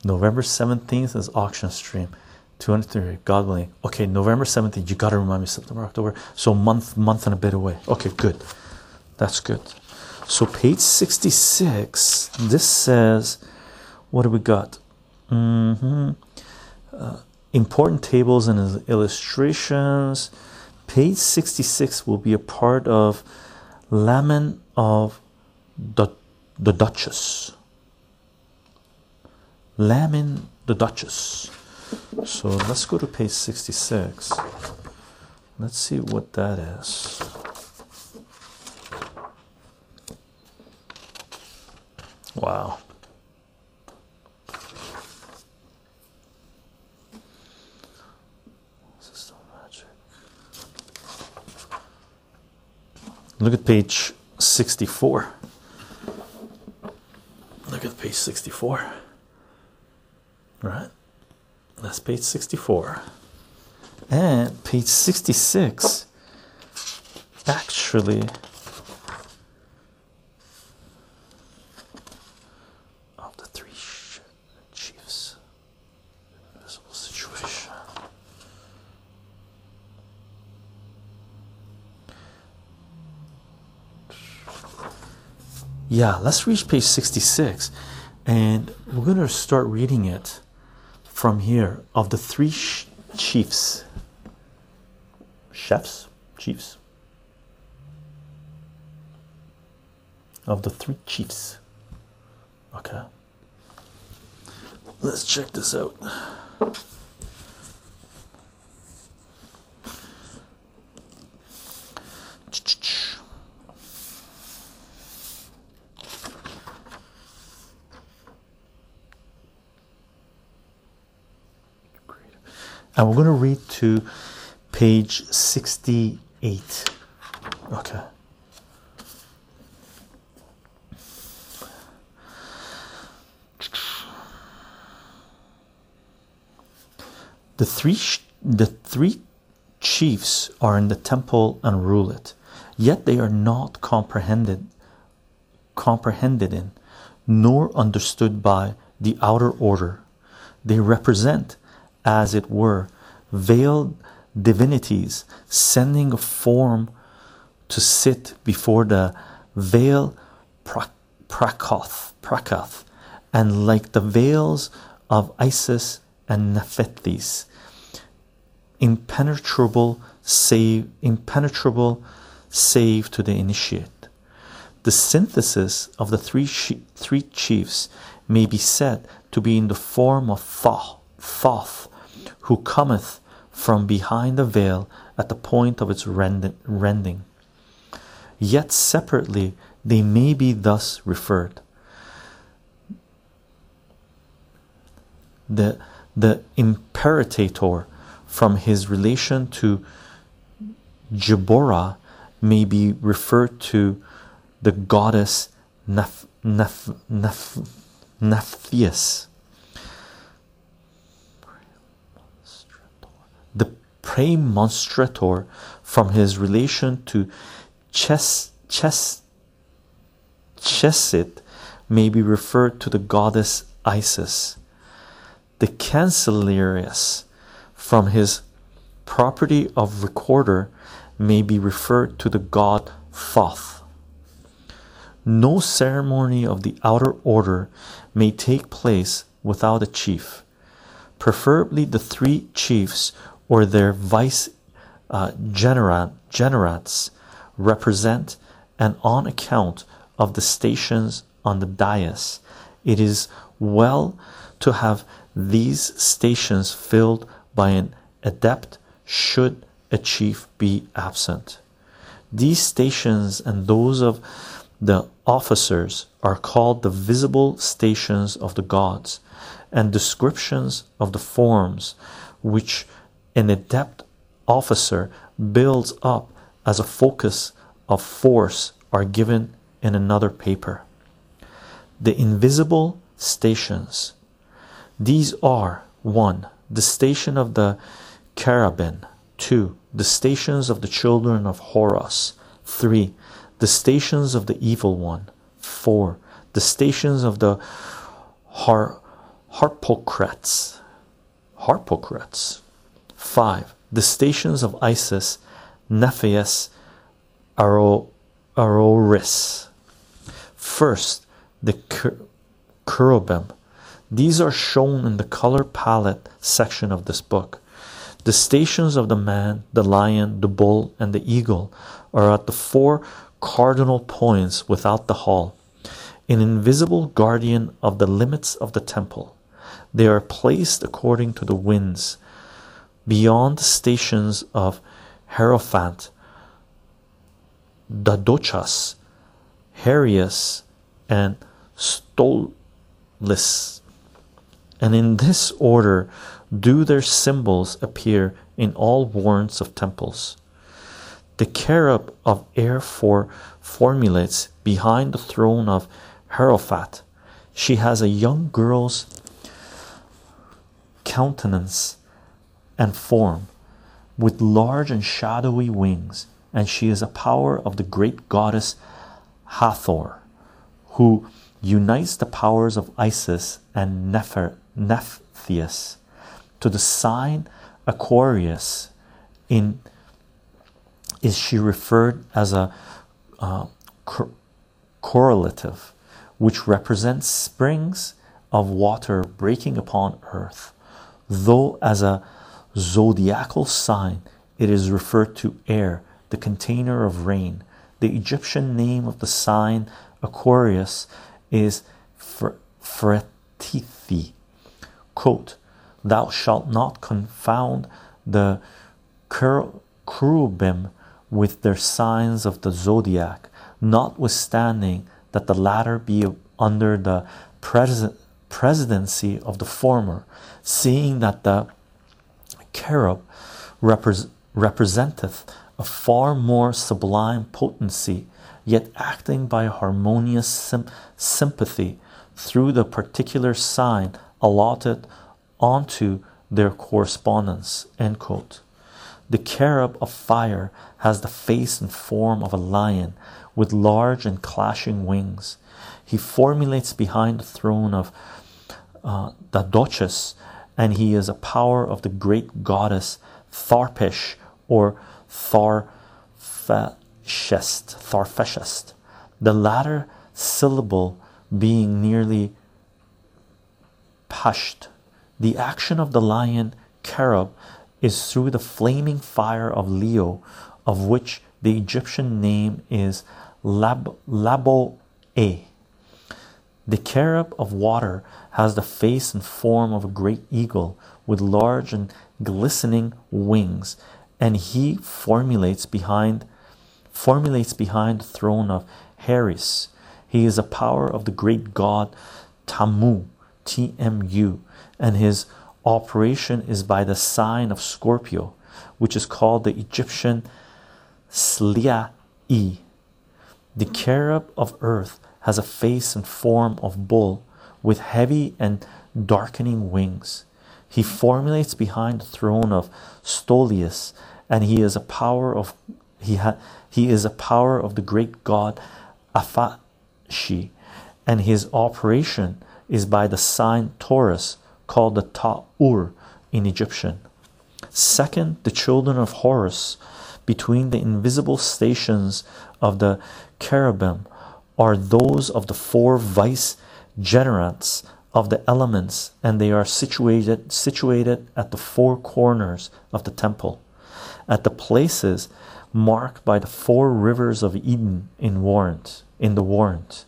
November 17th is auction stream. 203 god willing. Okay november 17th you got to remind me september october. So month month and a bit away. Okay good. That's good so page 66 this says what do we got? Mm-hmm. Uh, important tables and illustrations. Page 66 will be a part of Laman of the, the Duchess. Lamin the Duchess. So let's go to page 66 let's see what that is wow Look at page 64. Look at page 64. Right? That's page 64. And page 66 actually of the three chiefs invisible situation. Yeah, let's reach page 66 and we're going to start reading it from here of the three chiefs. Chefs? Chiefs? Of the three chiefs. Okay. Let's check this out. And we're going to read to page 68. Okay. The three the three chiefs are in the temple and rule it, yet they are not comprehended comprehended in nor understood by the outer order. They represent, as it were, veiled divinities sending a form to sit before the veil prakoth, prakoth, and like the veils of Isis and Nephthys. Impenetrable save impenetrable save to the initiate. The synthesis of the three three chiefs may be said to be in the form of Thoth, Thoth who cometh from behind the veil at the point of its rending. Yet separately they may be thus referred. The, the imperatator from his relation to Geburah may be referred to the goddess Neph, Neph, Neph, Nephthys. The praemonstrator from his relation to Ches, Ches, Chesit may be referred to the goddess Isis. The cancellarius from his property of recorder may be referred to the god Thoth. No ceremony of the outer order may take place without a chief, preferably the three chiefs or their vice uh, generat, generats represent, and on account of the stations on the dais, it is well to have these stations filled by an adept should a chief be absent. These stations and those of the officers are called the visible stations of the gods, and descriptions of the forms which an adept officer builds up as a focus of force are given in another paper. The invisible stations. These are 1. The station of the Carabin. 2. The stations of the children of Horus, 3. The stations of the evil one, 4. The stations of the Har Harpocrates, Harpocrates, 5. The stations of Isis, Aro, Aroris. First, the cherubim. These are shown in the color palette section of this book. The stations of the man, the lion, the bull, and the eagle are at the four cardinal points without the hall, an invisible guardian of the limits of the temple. They are placed according to the winds beyond the stations of Hierophant, Dadochas, Harius, and Stolis. And in this order do their symbols appear in all warrants of temples. The cherub of air for formulates behind the throne of Hierophant. She has a young girl's countenance and form with large and shadowy wings, and she is a power of the great goddess Hathor, who unites the powers of Isis and Nefer, Nephthys to the sign Aquarius. In is she referred as a uh, correlative which represents springs of water breaking upon earth. Though as a zodiacal sign it is referred to air the container of rain the egyptian name of the sign aquarius is Fretithi. Quote, Thou shalt not confound the cherubim with their signs of the zodiac, notwithstanding that the latter be under the pres presidency of the former, seeing that the cherub repre representeth a far more sublime potency yet acting by harmonious sympathy through the particular sign allotted onto their correspondence. End quote. The cherub of fire has the face and form of a lion with large and clashing wings. He formulates behind the throne of uh, the Duchess, and he is a power of the great goddess Tharpish or Tharfeshest, Tharfeshest, the latter syllable being nearly pasht, The action of the lion cherub is through the flaming fire of Leo, of which the Egyptian name is Lab Labo A. The cherub of water has the face and form of a great eagle with large and glistening wings, and he formulates behind formulates behind the throne of Haris. He is a power of the great god Tamu, T M U, and his operation is by the sign of Scorpio, which is called the Egyptian Slia E. The cherub of earth has a face and form of bull with heavy and darkening wings. He formulates behind the throne of Stolius, and he is a power of he ha, he is a power of the great god Afashi, and his operation is by the sign Taurus called the Ta'ur in Egyptian. Second, the children of Horus between the invisible stations of the cherubim are those of the four vicegerents of the elements, and they are situated situated at the four corners of the temple, at the places marked by the four rivers of Eden in warrant in the warrant.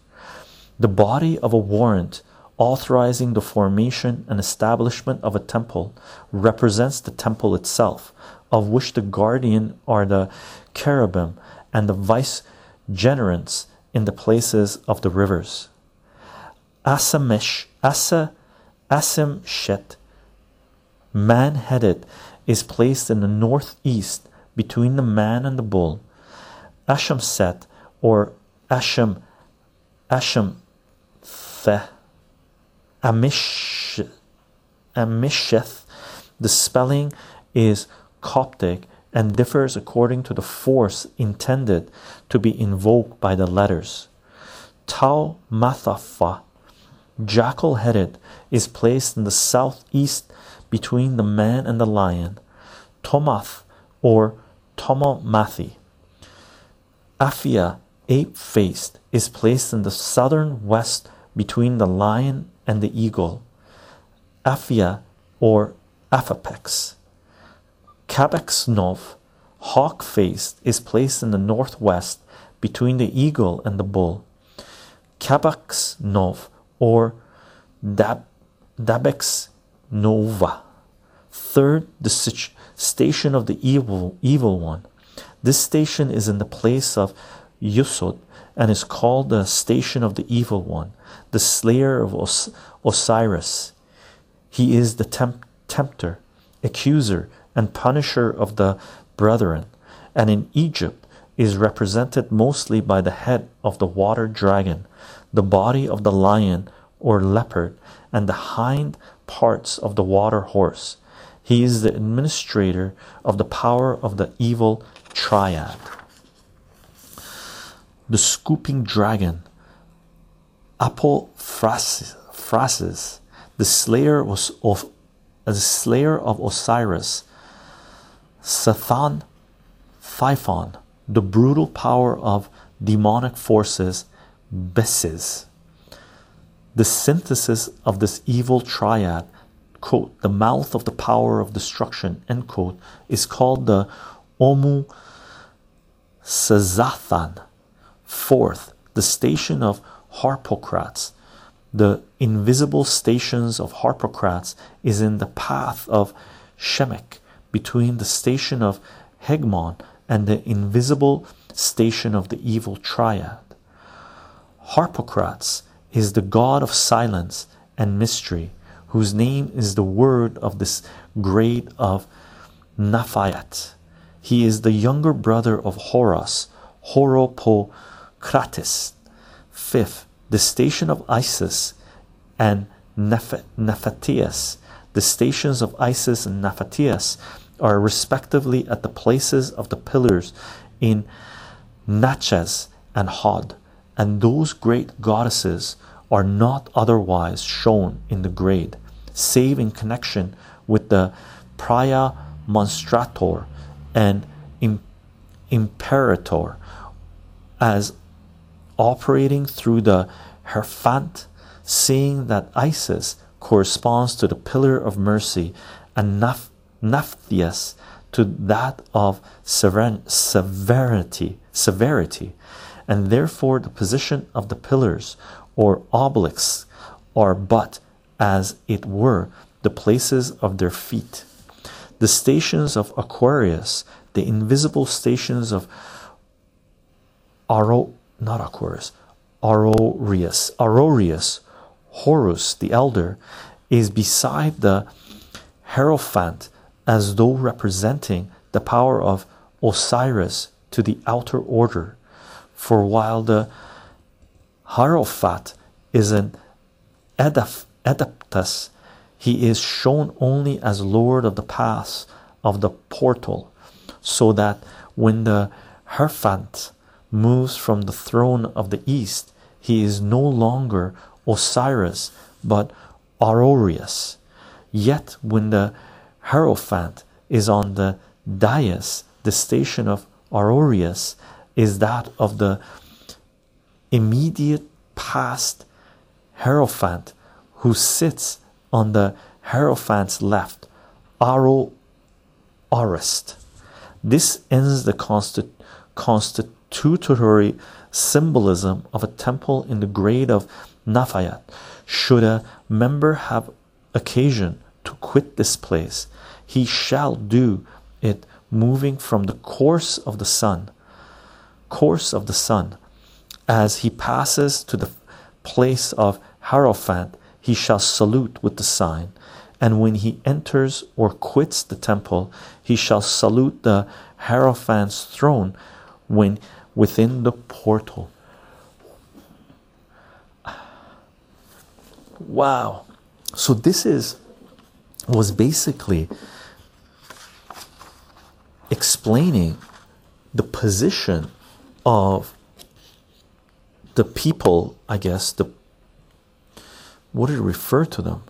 The body of a warrant authorizing the formation and establishment of a temple represents the temple itself, of which the guardian are the cherubim and the vicegerents in the places of the rivers. Asamish, Asa, Asimshet, man headed, is placed in the northeast between the man and the bull. Ashamset or Asham, Asham, The, Amish, Amisheth, the spelling is Coptic and differs according to the force intended to be invoked by the letters. Tau Mathafa, jackal headed, is placed in the southeast between the man and the lion. Tomath or Tomomathi. Afia, ape faced, is placed in the southern west between the lion and the eagle. Afia or Aphapex. Kabaksnov, hawk faced, is placed in the northwest between the eagle and the bull. Kabaksnov or Dab Nova. Third, the station of the evil evil one. This station is in the place of Yesod and is called the station of the evil one, the slayer of Os Osiris. He is the temp tempter, accuser, and punisher of the brethren, and in Egypt is represented mostly by the head of the water dragon, the body of the lion or leopard, and the hind parts of the water horse. He is the administrator of the power of the evil triad. The scooping dragon, Apophrasis, the slayer was of the slayer of Osiris, Sathan Typhon, the brutal power of demonic forces, Besses. The synthesis of this evil triad, quote, the mouth of the power of destruction, end quote, is called the Omu Sazathan. Fourth, the station of Harpocrates, the invisible stations of Harpocrates, is in the path of Shemek between the station of Hegmon and the invisible station of the evil triad. Harpocrates is the god of silence and mystery, whose name is the word of this grade of Naphayat. He is the younger brother of Horus, Horopocrates. Fifth, the station of Isis and Neph Nephatias. The stations of Isis and Nephatias are respectively at the places of the pillars in Netzach and Hod, and those great goddesses are not otherwise shown in the grade, save in connection with the Praia Monstrator and Imperator as operating through the Herphant, seeing that Isis corresponds to the pillar of mercy, and naph- naphtheus to that of severity, severity, and therefore the position of the pillars or obelisks are but as it were the places of their feet. The stations of Aquarius, the invisible stations of Aro, not Aquarius, Aurorius, Aurorius, Horus the elder, is beside the Hierophant as though representing the power of Osiris to the outer order. For while the Hierophant is an Adeptus, he is shown only as Lord of the pass of the portal, so that when the Hierophant moves from the throne of the east, he is no longer Osiris but Aurorius. Yet when the Hierophant is on the dais, the station of Aurorius is that of the immediate past Hierophant who sits on the Hierophant's left, Aro Arist. This ends the constit constitutory symbolism of a temple in the grade of Nafayat. Should a member have occasion to quit this place, he shall do it moving from the course of the sun, course of the sun, as he passes to the place of Hierophant, he shall salute with the sign. And when he enters or quits the temple, he shall salute the Hierophant's throne when within the portal. Wow. So this is was basically explaining the position of the people, I guess, the what did it refer to them?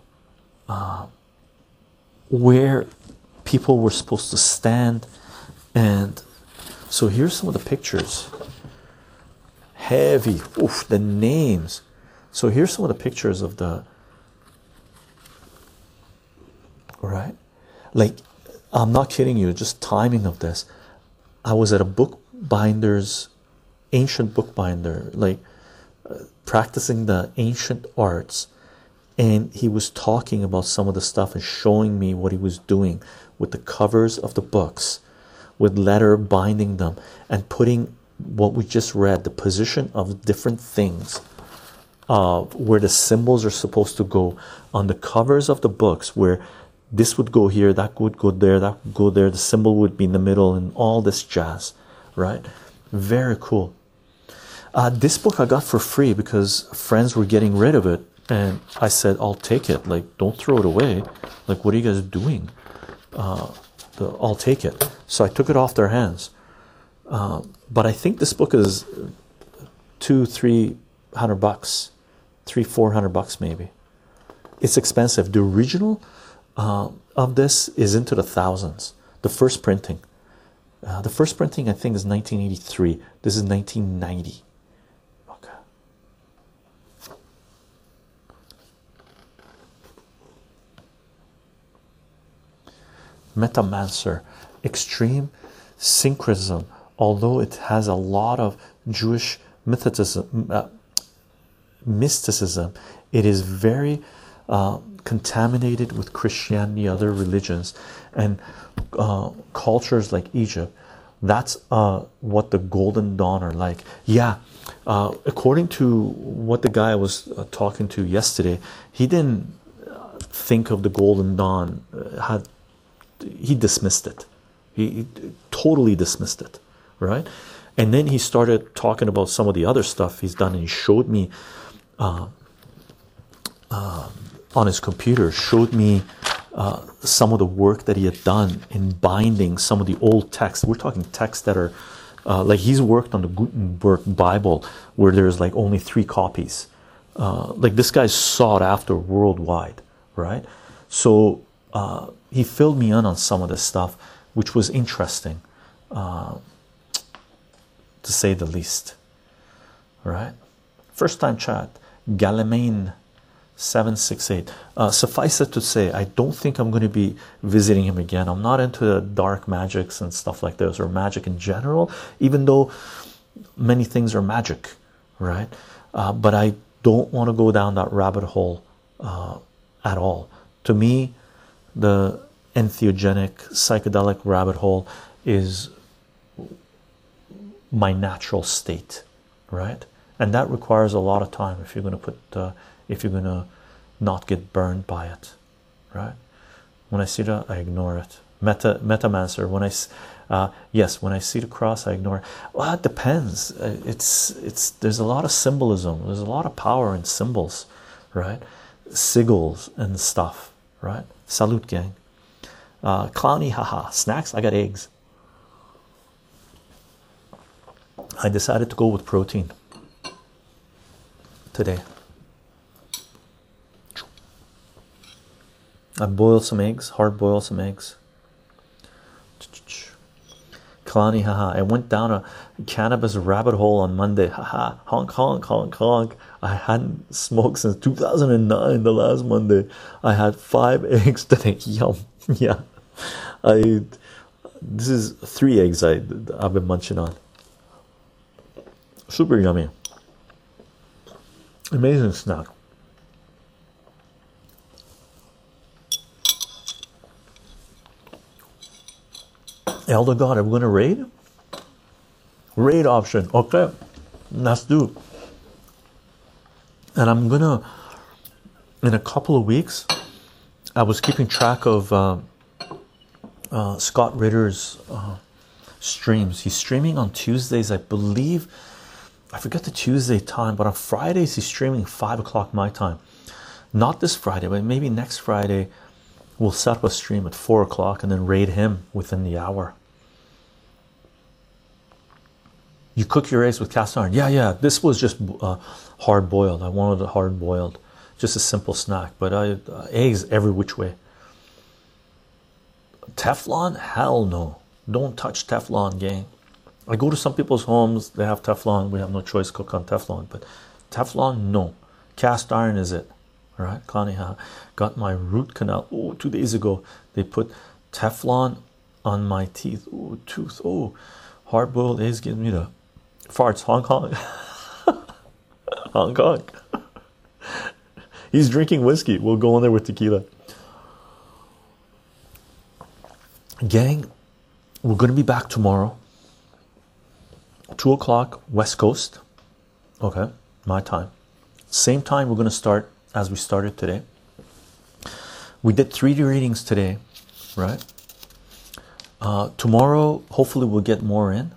Uh, where people were supposed to stand. And so here's some of the pictures. Heavy oof the names. So here's some of the pictures of the right? Like i'm not kidding you just timing of this. I was at a bookbinder's ancient bookbinder like uh, practicing the ancient arts and he was talking about some of the stuff and showing me what he was doing with the covers of the books with letter binding them and putting what we just read the position of different things uh, where the symbols are supposed to go on the covers of the books where this would go here that would go there that would go there the symbol would be in the middle and all this jazz right? Very cool uh, this book I got for free because friends were getting rid of it and I said I'll take it. Like don't throw it away. Like what are you guys doing? Uh, the, I'll take it. So I took it off their hands. Uh, but I think this book is two three hundred bucks three four hundred bucks maybe. It's expensive. The original uh, of this is into the thousands. The first printing. Uh, the first printing I think is 1983 this is 1990 Metamancer extreme syncretism although it has a lot of Jewish mysticism, uh, mysticism it is very uh, contaminated with Christianity, other religions, and uh, cultures like Egypt. That's uh, what the Golden Dawn are like. Yeah, uh, according to what the guy was uh, talking to yesterday, he didn't think of the Golden Dawn. had he dismissed it? He, totally dismissed it right? And then he started talking about some of the other stuff he's done, and he showed me uh, uh, on his computer, showed me uh, some of the work that he had done in binding some of the old texts. We're talking texts that are uh, like he's worked on the Gutenberg Bible, where there's like only three copies. Uh, like this guy's sought after worldwide, right? So uh, he filled me in on some of this stuff, which was interesting to say the least. Right? First time chat, Galamain 768. Uh, suffice it to say, I don't think I'm going to be visiting him again. I'm not into the dark magics and stuff like this or magic in general, even though many things are magic, right? Uh, but I don't want to go down that rabbit hole uh, at all. To me, the entheogenic psychedelic rabbit hole is my natural state, right? And that requires a lot of time if you're going to put, uh, if you're going to not get burned by it, right? When I see that, I ignore it. Meta Metamancer. When I, uh, yes, when I see the cross, I ignore. It. Well, it depends. Uh, it's it's there's a lot of symbolism. There's a lot of power in symbols, right? Sigils and stuff, right? Salute, gang. Uh, clowny, haha. Snacks. I got eggs. I decided to go with protein today. I boiled some eggs, hard boiled some eggs. Kalani, haha. I went down a cannabis rabbit hole on Monday. Haha. Honk, honk, honk, honk. I hadn't smoked since 2009, the last Monday. I had five eggs today. Yum. Yeah. I. This is three eggs I, I've been munching on. Super yummy. Amazing snack. Elder God, I'm going to raid. Raid option. Okay, let's do. And I'm to, in a couple of weeks, I was keeping track of uh, uh, Scott Ritter's uh, streams. He's streaming on Tuesdays, I believe. I forget the Tuesday time, but on Fridays he's streaming five o'clock my time. Not this Friday, but maybe next Friday we'll set up a stream at four o'clock and then raid him within the hour. You cook your eggs with cast iron. Yeah, yeah. This was just uh, hard boiled. I wanted it hard boiled, just a simple snack. But I uh, eggs every which way. Teflon? Hell no! Don't touch Teflon, gang. I go to some people's homes. They have Teflon. We have no choice. Cook on Teflon, but Teflon, no. Cast iron is it. All right, Connie, got my root canal. Oh, two days ago they put Teflon on my teeth. Oh, tooth. Oh, hard boiled eggs gives me the farts Hong Kong Hong Kong. He's drinking whiskey. We'll go in there with tequila. Gang we're going to be back tomorrow. Two o'clock west coast. Okay my time. Same time we're going to start as we started today. We did 3d readings today right? Uh, tomorrow hopefully we'll get more in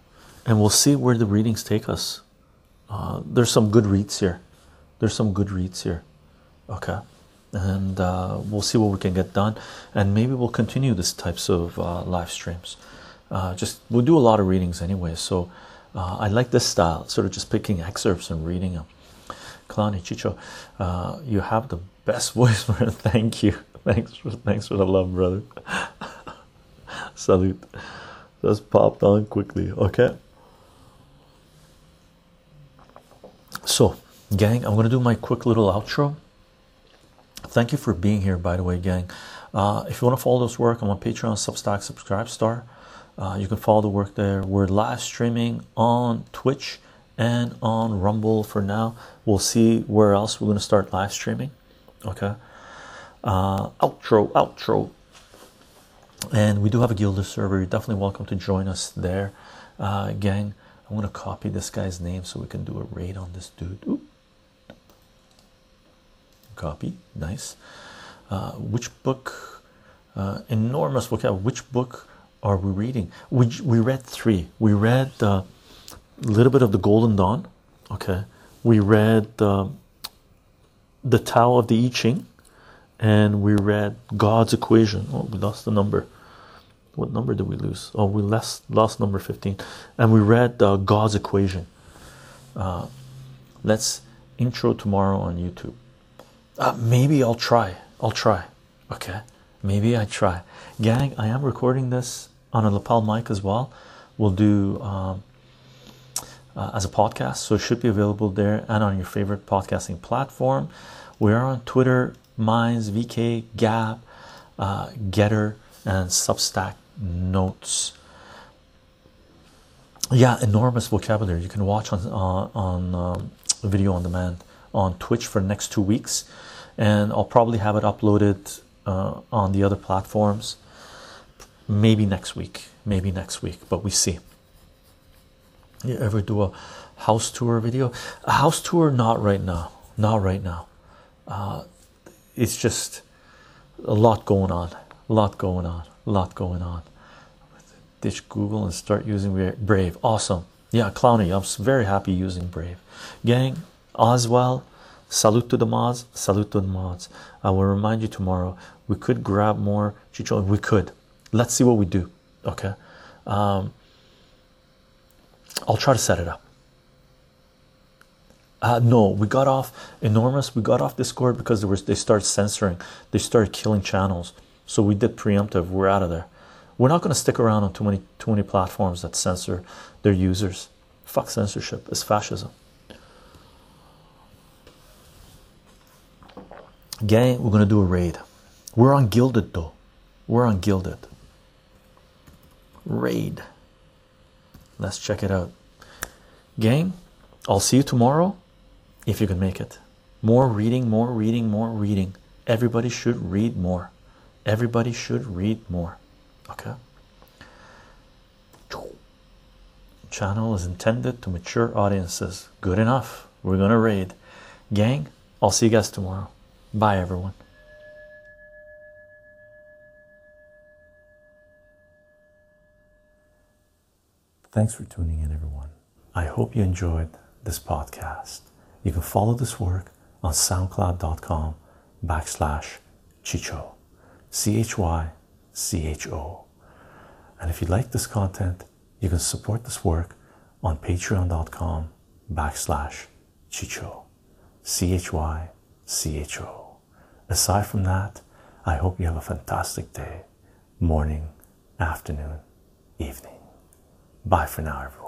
and we'll see where the readings take us. Uh, there's some good reads here. There's some good reads here. Okay, and uh, we'll see what we can get done, and maybe we'll continue this types of uh, live streams. Uh, just we'll do a lot of readings anyway, so uh, I like this style, sort of just picking excerpts and reading them. Kalani Chycho, uh, you have the best voice for it. Thank you. Thanks for thanks for the love, brother. Salute. Just popped on quickly. Okay. So, gang, I'm going to do my quick little outro. Thank you for being here, by the way, gang. Uh, if you want to follow this work, I'm on Patreon, Substack, Subscribe Star. Uh, you can follow the work there. We're live streaming on Twitch and on Rumble for now. We'll see where else we're going to start live streaming. Okay. Uh, outro, outro. And we do have a Guilded server. You're definitely welcome to join us there, uh, gang. I'm to copy this guy's name so we can do a raid on this dude. Ooh. Copy, nice. Uh, which book? Uh, enormous vocab. Which book are we reading? We we read three. We read a uh, little bit of the Golden Dawn. Okay. We read uh, the Tao of the I Ching, and we read God's Equation. Oh, we lost the number what number did we lose? Oh, we lost lost number 15, and we read uh, God's equation. Uh, let's intro tomorrow on YouTube. Uh, maybe I'll try. I'll try. Okay, maybe I try. Gang, I am recording this on a lapel mic as well. We'll do um, uh, as a podcast, so it should be available there and on your favorite podcasting platform. We are on Twitter, Minds, VK, Gab, uh, Gettr, and Substack Notes. Yeah, enormous vocabulary. You can watch on uh, on um, video on demand on Twitch for next two weeks, and I'll probably have it uploaded uh, on the other platforms maybe next week. Maybe next week, but we see. You ever do a house tour video? A house tour, not right now. Not right now. Uh, it's just a lot going on. A lot going on. Lot going on. Ditch Google and start using Brave. Awesome. Yeah, Clowny. I'm very happy using Brave. Gang, Oswell, salute to the mods. Salute to the mods. I will remind you tomorrow. We could grab more Chycho. We could. Let's see what we do. Okay. Um, I'll try to set it up. Uh, no, we got off enormous. We got off Discord because there was they started censoring, they started killing channels. So we did preemptive. We're out of there. We're not going to stick around on too many too many platforms that censor their users. Fuck censorship. It's fascism. Gang, we're going to do a raid. We're on Guilded though. We're on Guilded. Raid. Let's check it out. Gang, I'll see you tomorrow if you can make it. More reading, more reading, more reading. Everybody should read more. Everybody should read more. Okay. Channel is intended to mature audiences. Good enough. We're gonna raid. Gang, I'll see you guys tomorrow. Bye everyone. Thanks for tuning in, everyone. I hope you enjoyed this podcast. You can follow this work on soundcloud.com backslash Chycho, C H Y C H O. And if you like this content, you can support this work on patreon.com backslash Chycho, C H Y C H O. Aside from that, I hope you have a fantastic day, morning, afternoon, evening. Bye for now, everyone.